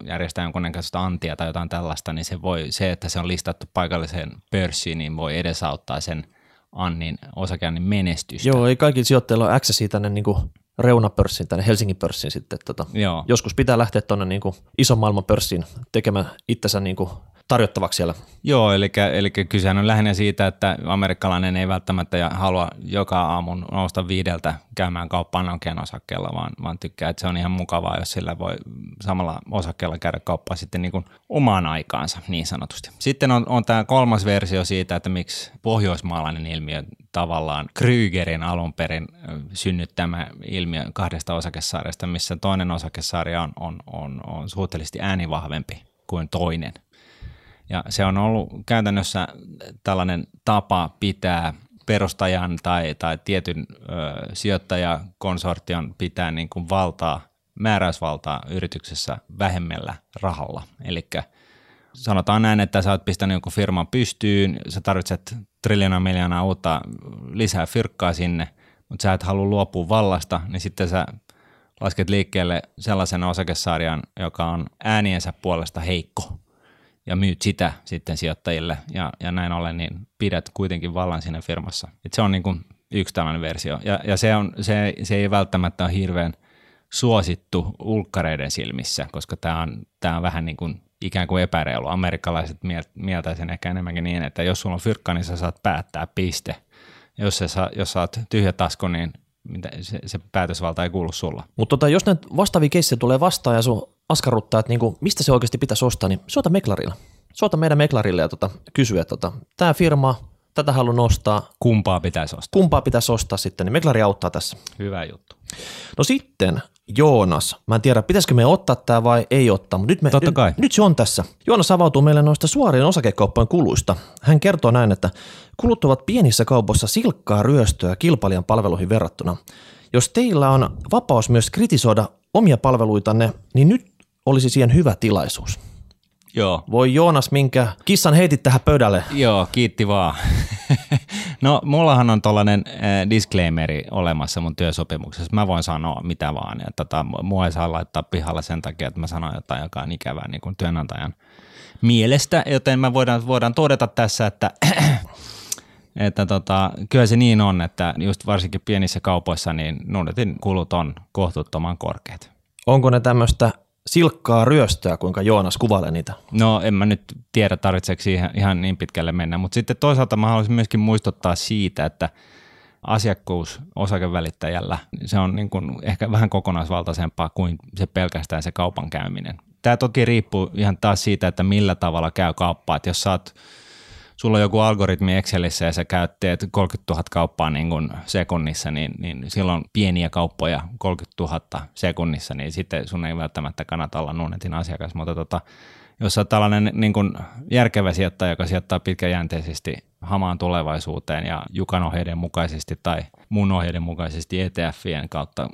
järjestää jonkunnäköistä antia tai jotain tällaista, niin se, voi, se, että se on listattu paikalliseen pörssiin, niin voi edesauttaa sen Annin osakeannin menestystä. Joo, ei kaikilla sijoittajilla ole accessia tänne niin kuin reunapörssiin, tänne Helsingin pörssiin sitten. Tota, Joo. Joskus pitää lähteä tuonne niin ison maailman pörssiin tekemään itsensä niin kuin tarjottavaksi siellä. Joo, eli, eli kysehän on lähinnä siitä, että amerikkalainen ei välttämättä halua joka aamun nousta viideltä käymään kauppaan Nokian osakkeella, vaan, vaan tykkää, että se on ihan mukavaa, jos sillä voi samalla osakkeella käydä kauppaa sitten niin kuin omaan aikaansa niin sanotusti. Sitten on, on tämä kolmas versio siitä, että miksi pohjoismaalainen ilmiö tavallaan Krygerin alun perin synnyttämä ilmiö kahdesta osakesarjasta, missä toinen osakesarja on, on, on, on suhteellisesti äänivahvempi kuin toinen. Ja se on ollut käytännössä tällainen tapa pitää perustajan tai, tai tietyn ö, sijoittajakonsortion pitää niin kuin valtaa, määräysvaltaa yrityksessä vähemmällä rahalla. Eli sanotaan näin, että sä oot pistänyt jonkun firman pystyyn, sä tarvitset triljoona miljoonaa uutta lisää fyrkkaa sinne, mutta sä et halua luopua vallasta, niin sitten sä lasket liikkeelle sellaisen osakesarjan, joka on ääniensä puolesta heikko ja myyt sitä sitten sijoittajille ja, ja näin ollen niin pidät kuitenkin vallan siinä firmassa. Et se on niin kuin yksi tällainen versio ja, ja se, on, se, se ei välttämättä ole hirveän suosittu ulkkareiden silmissä, koska tämä on, tämä on vähän niin kuin ikään kuin epäreilu. Amerikkalaiset mieltä sen ehkä enemmänkin niin, että jos sulla on fyrkka, niin sä saat päättää piste. Jos sä, jos oot tyhjä tasku, niin se, se päätösvalta ei kuulu sulla. Mutta tota, jos näitä vastaavia keissejä tulee vastaan ja sun askarruttaa, että niinku, mistä se oikeasti pitäisi ostaa, niin soita meklarilla. Soita meidän meklarille ja tota, kysyä, että tota, tämä firma, tätä haluan ostaa. Kumpaa pitäisi ostaa? Kumpaa pitäisi ostaa sitten, niin meklari auttaa tässä. Hyvä juttu. No sitten Joonas. Mä en tiedä, pitäisikö me ottaa tämä vai ei ottaa, mutta nyt, me, Totta kai. nyt, nyt se on tässä. Joonas avautuu meille noista suorien osakekauppojen kuluista. Hän kertoo näin, että kulut ovat pienissä kaupoissa silkkaa ryöstöä kilpailijan palveluihin verrattuna. Jos teillä on vapaus myös kritisoida omia palveluitanne, niin nyt olisi siihen hyvä tilaisuus. Joo. Voi Joonas, minkä kissan heitit tähän pöydälle. Joo, kiitti vaan. no, mullahan on tuollainen äh, disclaimeri olemassa mun työsopimuksessa. Mä voin sanoa mitä vaan. Ja tota, mua ei saa laittaa pihalla sen takia, että mä sanon jotain, joka on ikävää niin kuin työnantajan mielestä. Joten me voidaan, voidaan todeta tässä, että että tota, kyllä se niin on, että just varsinkin pienissä kaupoissa niin nuudetin kulut on kohtuuttoman korkeat. Onko ne tämmöistä silkkaa ryöstöä, kuinka Joonas kuvailee niitä? No en mä nyt tiedä, tarvitseeko siihen ihan niin pitkälle mennä, mutta sitten toisaalta mä haluaisin myöskin muistuttaa siitä, että asiakkuus osakevälittäjällä, se on niin kuin ehkä vähän kokonaisvaltaisempaa kuin se pelkästään se kaupan käyminen. Tämä toki riippuu ihan taas siitä, että millä tavalla käy kauppaa. Että jos sä oot sulla on joku algoritmi Excelissä ja sä käyt teet 30 000 kauppaa niin kuin sekunnissa, niin, niin silloin pieniä kauppoja 30 000 sekunnissa, niin sitten sun ei välttämättä kannata olla Nunetin asiakas, mutta tota, jos on tällainen niin kuin järkevä sijoittaja, joka sijoittaa pitkäjänteisesti hamaan tulevaisuuteen ja Jukan ohjeiden mukaisesti tai mun ohjeiden mukaisesti ETFien kautta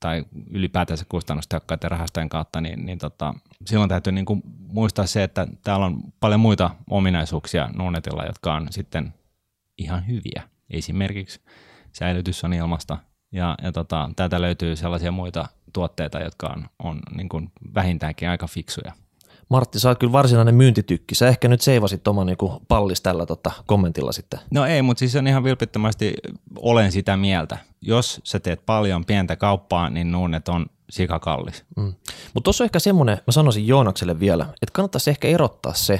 tai ylipäätänsä kustannustehokkaiden rahastojen kautta, niin, niin tota, silloin täytyy niin kuin muistaa se, että täällä on paljon muita ominaisuuksia Nuunetilla, jotka on sitten ihan hyviä. Esimerkiksi säilytys on ilmasta ja, ja tota, täältä löytyy sellaisia muita tuotteita, jotka on, on niin kuin vähintäänkin aika fiksuja. Martti, sä oot kyllä varsinainen myyntitykki. Sä ehkä nyt seivasit oman niin pallis tällä tota, kommentilla sitten. No ei, mutta siis on ihan vilpittömästi olen sitä mieltä. Jos sä teet paljon pientä kauppaa, niin nuunet on sikakallis. Mm. Mutta tuossa on ehkä semmoinen, mä sanoisin Joonakselle vielä, että kannattaisi ehkä erottaa se,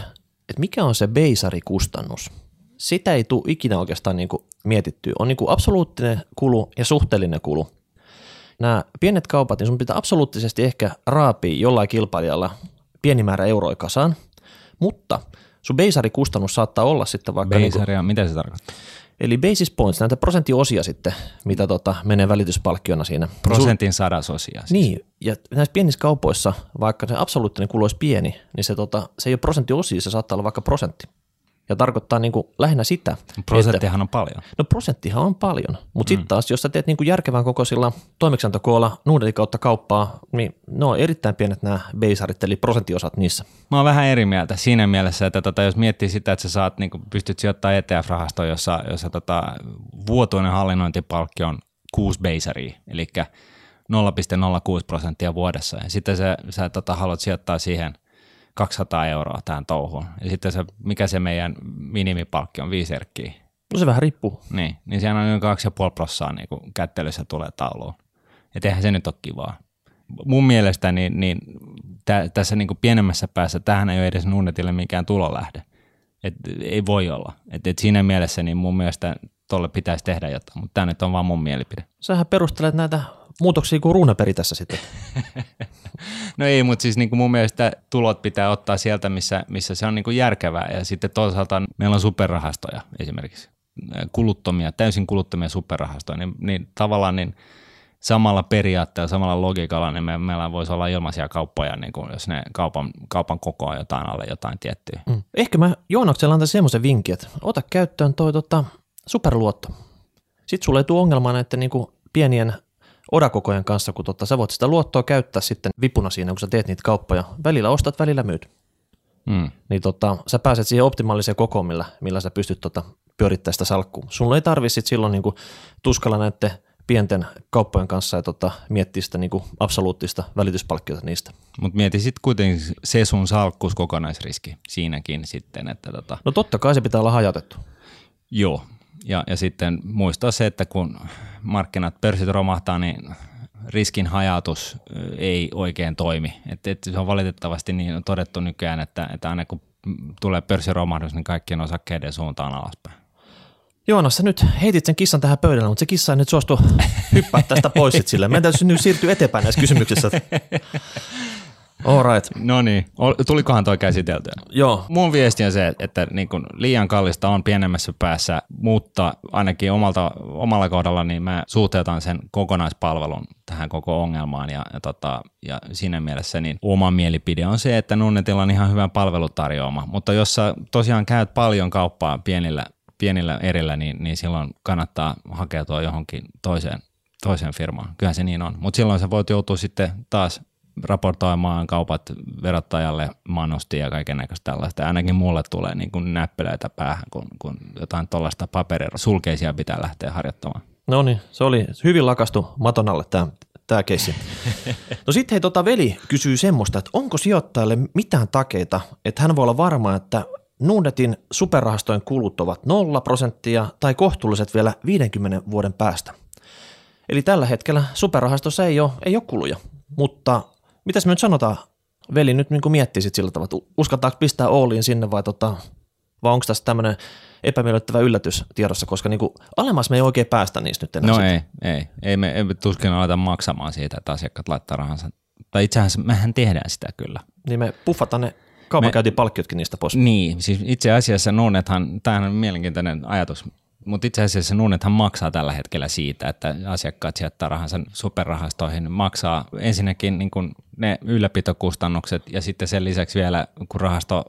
että mikä on se beisarikustannus. Sitä ei tule ikinä oikeastaan niin kuin mietittyä. On niin kuin absoluuttinen kulu ja suhteellinen kulu. Nämä pienet kaupat, niin sun pitää absoluuttisesti ehkä raapia jollain kilpailijalla pieni määrä euroja kasaan, mutta sun beisarikustannus saattaa olla sitten vaikka... Beisaria, niin kuin, mitä se tarkoittaa? Eli basis points, näitä prosenttiosia sitten, mitä tota, menee välityspalkkiona siinä. Prosentin sadasosia siis. Niin, ja näissä pienissä kaupoissa, vaikka se absoluuttinen kulu olisi pieni, niin se, tota, se ei ole prosenttiosia, se saattaa olla vaikka prosentti ja tarkoittaa niin kuin lähinnä sitä. Prosenttihan että, on paljon. No prosenttihan on paljon, mutta mm. sitten taas jos sä teet niin kuin järkevän kokoisilla toimeksiantokoolla Nuudelin kautta kauppaa, niin ne on erittäin pienet nämä beisarit, eli prosenttiosat niissä. Mä oon vähän eri mieltä siinä mielessä, että tota, jos miettii sitä, että sä saat, niin pystyt sijoittamaan ETF-rahastoon, jossa, jossa tota, vuotuinen hallinnointipalkki on kuusi beisaria, eli 0,06 prosenttia vuodessa. Ja sitten sä, sä tota, haluat sijoittaa siihen – 200 euroa tähän touhuun. Ja sitten se, mikä se meidän minimipalkki on, viisi erkkiä. No se vähän riippuu. Niin, niin siellä on noin 2,5 prossaa niin kuin kättelyssä tulee tauluun. Ja eihän se nyt ole kivaa. mun mielestä niin, niin tä, tässä niin kuin pienemmässä päässä tähän ei ole edes Nunnetille mikään tulolähde. Et ei voi olla. Et, et siinä mielessä niin mun mielestä tuolle pitäisi tehdä jotain, mutta tämä nyt on vaan mun mielipide. Sähän perustelet näitä muutoksia kuin ruunaperi tässä sitten. no ei, mutta siis niin kuin mun mielestä tulot pitää ottaa sieltä, missä, missä se on niin kuin järkevää. Ja sitten toisaalta meillä on superrahastoja esimerkiksi, kuluttomia, täysin kuluttomia superrahastoja, niin, niin tavallaan niin samalla periaatteella, samalla logiikalla, niin me, meillä voisi olla ilmaisia kauppoja, niin kuin jos ne kaupan, kaupan koko on jotain alle jotain tiettyä. Mm. Ehkä mä Joonaksella antaisin semmoisen vinkin, että ota käyttöön toi tota, superluotto. Sitten sulle ei tule ongelmaa näiden niin kuin pienien odakokojen kanssa, kun tota, sä voit sitä luottoa käyttää sitten vipuna siinä, kun sä teet niitä kauppoja. Välillä ostat, välillä myyt. Mm. Niin tota, sä pääset siihen optimaaliseen kokoon, millä, millä sä pystyt tota, pyörittämään sitä salkkua. Sulla ei tarvi sit silloin niinku tuskalla näiden pienten kauppojen kanssa ja tota, miettiä sitä niinku absoluuttista välityspalkkiota niistä. Mutta mieti sitten kuitenkin se sun salkkus kokonaisriski siinäkin sitten. Että tota... No totta kai se pitää olla hajautettu. Joo, ja, ja sitten muistaa se, että kun markkinat, pörssit romahtaa, niin riskin hajautus ei oikein toimi. Et, et se on valitettavasti niin todettu nykyään, että, että aina kun tulee pörssiromahdus, niin kaikkien osakkeiden suuntaan alaspäin. Joonas, sä nyt heitit sen kissan tähän pöydälle, mutta se kissa ei nyt suostu hyppää tästä pois sille. Meidän täytyy nyt siirtyä eteenpäin näissä kysymyksissä. All right. No niin, tulikohan toi käsiteltyä? Joo. Mun viesti on se, että niin kun liian kallista on pienemmässä päässä, mutta ainakin omalta, omalla kohdalla niin mä suhteutan sen kokonaispalvelun tähän koko ongelmaan ja, ja, tota, ja siinä mielessä niin oma mielipide on se, että Nunnetilla on ihan hyvä palvelutarjoama, mutta jos sä tosiaan käyt paljon kauppaa pienillä, pienillä erillä, niin, niin silloin kannattaa hakeutua johonkin toiseen toiseen firmaan. Kyllä se niin on. Mutta silloin sä voit joutua sitten taas raportoimaan kaupat verottajalle manosti ja kaiken näköistä tällaista. Ainakin mulle tulee niin kuin näppeleitä päähän, kun, kun jotain tuollaista paperin sulkeisia pitää lähteä harjoittamaan. No niin, se oli hyvin lakastu maton alle tämä, tämä keissi. No sitten hei, tota veli kysyy semmoista, että onko sijoittajalle mitään takeita, että hän voi olla varma, että Nuudetin superrahastojen kulut ovat 0 prosenttia tai kohtuulliset vielä 50 vuoden päästä. Eli tällä hetkellä superrahastossa ei ole, ei ole kuluja, mutta mitäs me nyt sanotaan, veli nyt niin miettii sillä tavalla, että uskaltaako pistää Ooliin sinne vai, tota, vai onko tässä tämmöinen epämiellyttävä yllätys tiedossa, koska niin kuin, alemmas me ei oikein päästä niistä nyt enää. No ei, ei, ei me, ei me tuskin aleta maksamaan siitä, että asiakkaat laittaa rahansa. Tai itse asiassa mehän tehdään sitä kyllä. Niin me puffataan ne kaupankäyntipalkkiotkin niistä pois. Niin, siis itse asiassa Nuunethan, tämä on mielenkiintoinen ajatus, mutta itse asiassa Nuunethan maksaa tällä hetkellä siitä, että asiakkaat sijoittaa rahansa superrahastoihin, maksaa ensinnäkin niin kuin ne ylläpitokustannukset ja sitten sen lisäksi vielä, kun rahasto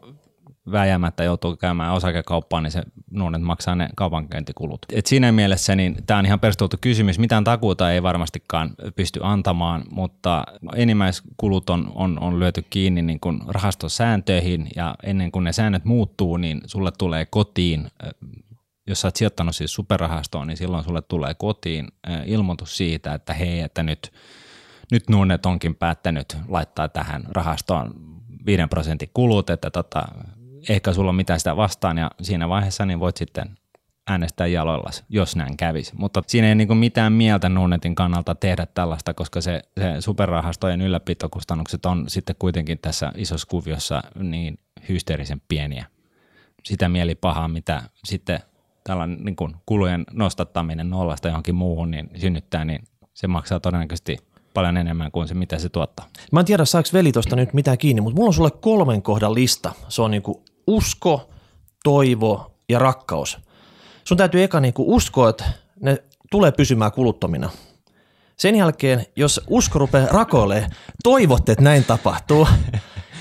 vääjäämättä joutuu käymään osakekauppaan, niin se nuoret maksaa ne kaupankäyntikulut. Et siinä mielessä niin tämä on ihan perusteltu kysymys. Mitään takuuta ei varmastikaan pysty antamaan, mutta enimmäiskulut on, on, on lyöty kiinni niin kuin rahastosääntöihin ja ennen kuin ne säännöt muuttuu, niin sulle tulee kotiin jos sä oot sijoittanut siis superrahastoon, niin silloin sulle tulee kotiin ilmoitus siitä, että hei, että nyt, nyt Nuunet onkin päättänyt laittaa tähän rahastoon 5 prosentin kulut, että tota, ehkä sulla on mitään sitä vastaan ja siinä vaiheessa niin voit sitten äänestää jaloillas, jos näin kävisi. Mutta siinä ei niin mitään mieltä Nuunetin kannalta tehdä tällaista, koska se, se superrahastojen ylläpitokustannukset on sitten kuitenkin tässä isossa kuviossa niin hysteerisen pieniä. Sitä mielipahaa, mitä sitten tällainen niin kuin kulujen nostattaminen nollasta johonkin muuhun, niin synnyttää, niin se maksaa todennäköisesti paljon enemmän kuin se, mitä se tuottaa. Mä en tiedä, saako veli tuosta nyt mitään kiinni, mutta mulla on sulle kolmen kohdan lista. Se on niin kuin usko, toivo ja rakkaus. Sun täytyy eka niin kuin uskoa, että ne tulee pysymään kuluttomina. Sen jälkeen, jos usko rupeaa rakoilemaan, toivotte, että näin tapahtuu.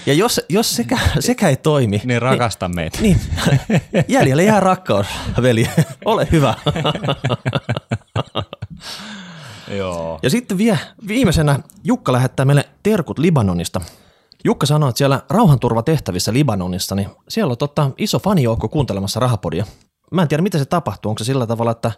Ja jos, jos sekä, sekä ei toimi. Niin rakasta niin, meitä. Niin, jäljelle jää rakkaus, veli. Ole hyvä. Joo. Ja sitten vie, viimeisenä Jukka lähettää meille terkut Libanonista. Jukka sanoo, että siellä rauhanturvatehtävissä Libanonissa, niin siellä on totta iso fanijoukko kuuntelemassa rahapodia. Mä en tiedä, miten se tapahtuu. Onko se sillä tavalla, että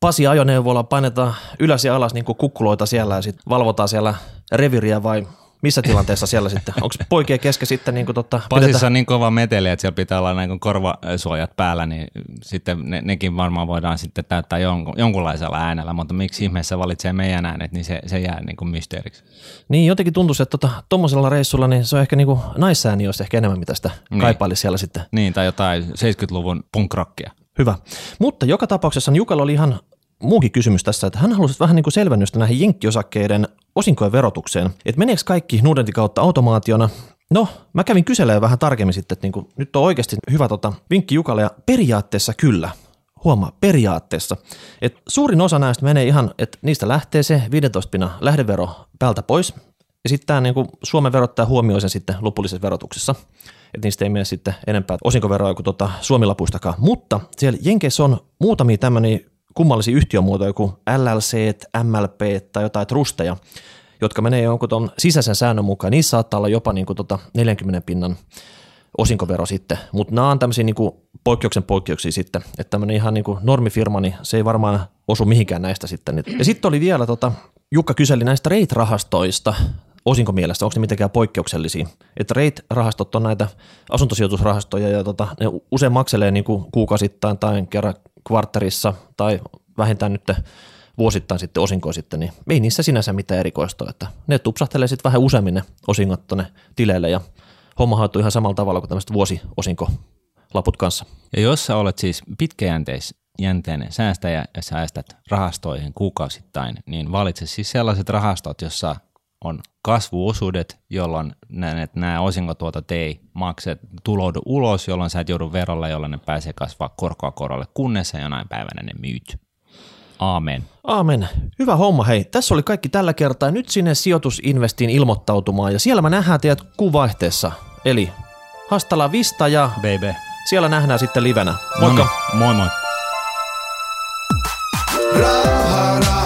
Pasi ajoneuvolla painetaan ylös ja alas niin kuin kukkuloita siellä ja sitten valvotaan siellä reviriä vai missä tilanteessa siellä sitten? Onko poikien kesken sitten niin kuin tota, Pasissa pidetään- on niin kova meteli, että siellä pitää olla niin korvasuojat päällä, niin sitten ne, nekin varmaan voidaan sitten täyttää jonkun, jonkunlaisella äänellä, mutta miksi ihmeessä valitsee meidän äänet, niin se, se jää niin kuin mysteeriksi. Niin jotenkin tuntuu, että tota, tuommoisella reissulla niin se on ehkä niin kuin naissääni olisi ehkä enemmän, mitä sitä Niin. kaipailisi siellä sitten. Niin, tai jotain 70-luvun punkrockia. Hyvä. Mutta joka tapauksessa niin Jukalla oli ihan muukin kysymys tässä, että hän halusi vähän niin kuin selvennystä näihin jenkkiosakkeiden osinkojen verotukseen. Että meneekö kaikki Nordentin kautta automaationa? No, mä kävin kyselemään vähän tarkemmin sitten, että niin kuin, nyt on oikeasti hyvä tota, vinkki Jukalle ja periaatteessa kyllä. Huomaa, periaatteessa. Et suurin osa näistä menee ihan, että niistä lähtee se 15 pinnan lähdevero päältä pois. Ja sitten tämä niinku Suomen verottaja huomioi sen sitten lopullisessa verotuksessa. Niistä ei mene sitten enempää osinkoveroa kuin tota Suomilapuistakaan. Mutta siellä Jenkeissä on muutamia tämmöisiä kummallisia yhtiömuotoja kuin LLC, MLP tai jotain trusteja, jotka menee jonkun ton sisäisen säännön mukaan. Niissä saattaa olla jopa niinku tota 40 pinnan osinkovero sitten, mutta nämä on tämmöisiä niinku poikkeuksen poikkeuksia sitten, että tämmöinen ihan niinku normifirma, niin se ei varmaan osu mihinkään näistä sitten. Ja sitten oli vielä, tota, Jukka kyseli näistä REIT-rahastoista, osinkomielestä, onko ne mitenkään poikkeuksellisia. Että REIT-rahastot on näitä asuntosijoitusrahastoja ja tota, ne usein makselee niinku kuukausittain tai kerran kvartterissa tai vähintään nyt vuosittain sitten osinkoa sitten, niin ei niissä sinänsä mitään erikoista että ne tupsahtelee sitten vähän useammin ne osingot tuonne tileille ja homma hoituu ihan samalla tavalla kuin tämmöiset vuosiosinkolaput kanssa. Ja jos sä olet siis pitkäjänteinen säästäjä ja säästät rahastoihin kuukausittain, niin valitse siis sellaiset rahastot, jossa on kasvuosuudet, jolloin nämä, nämä osingotuotot ei makse, tuloudu ulos, jolloin sä et joudu verolle, jolloin ne pääsee kasvaa korkoa korolle, kunnes sä jonain päivänä ne myyt. Aamen. Aamen. Hyvä homma. Hei, tässä oli kaikki tällä kertaa. Nyt sinne sijoitusinvestiin ilmoittautumaan ja siellä mä nähdään teidät kuvaihteessa. Eli hastala vista ja Baby. siellä nähdään sitten livenä. Moikka! No moi moi. Raha, raha,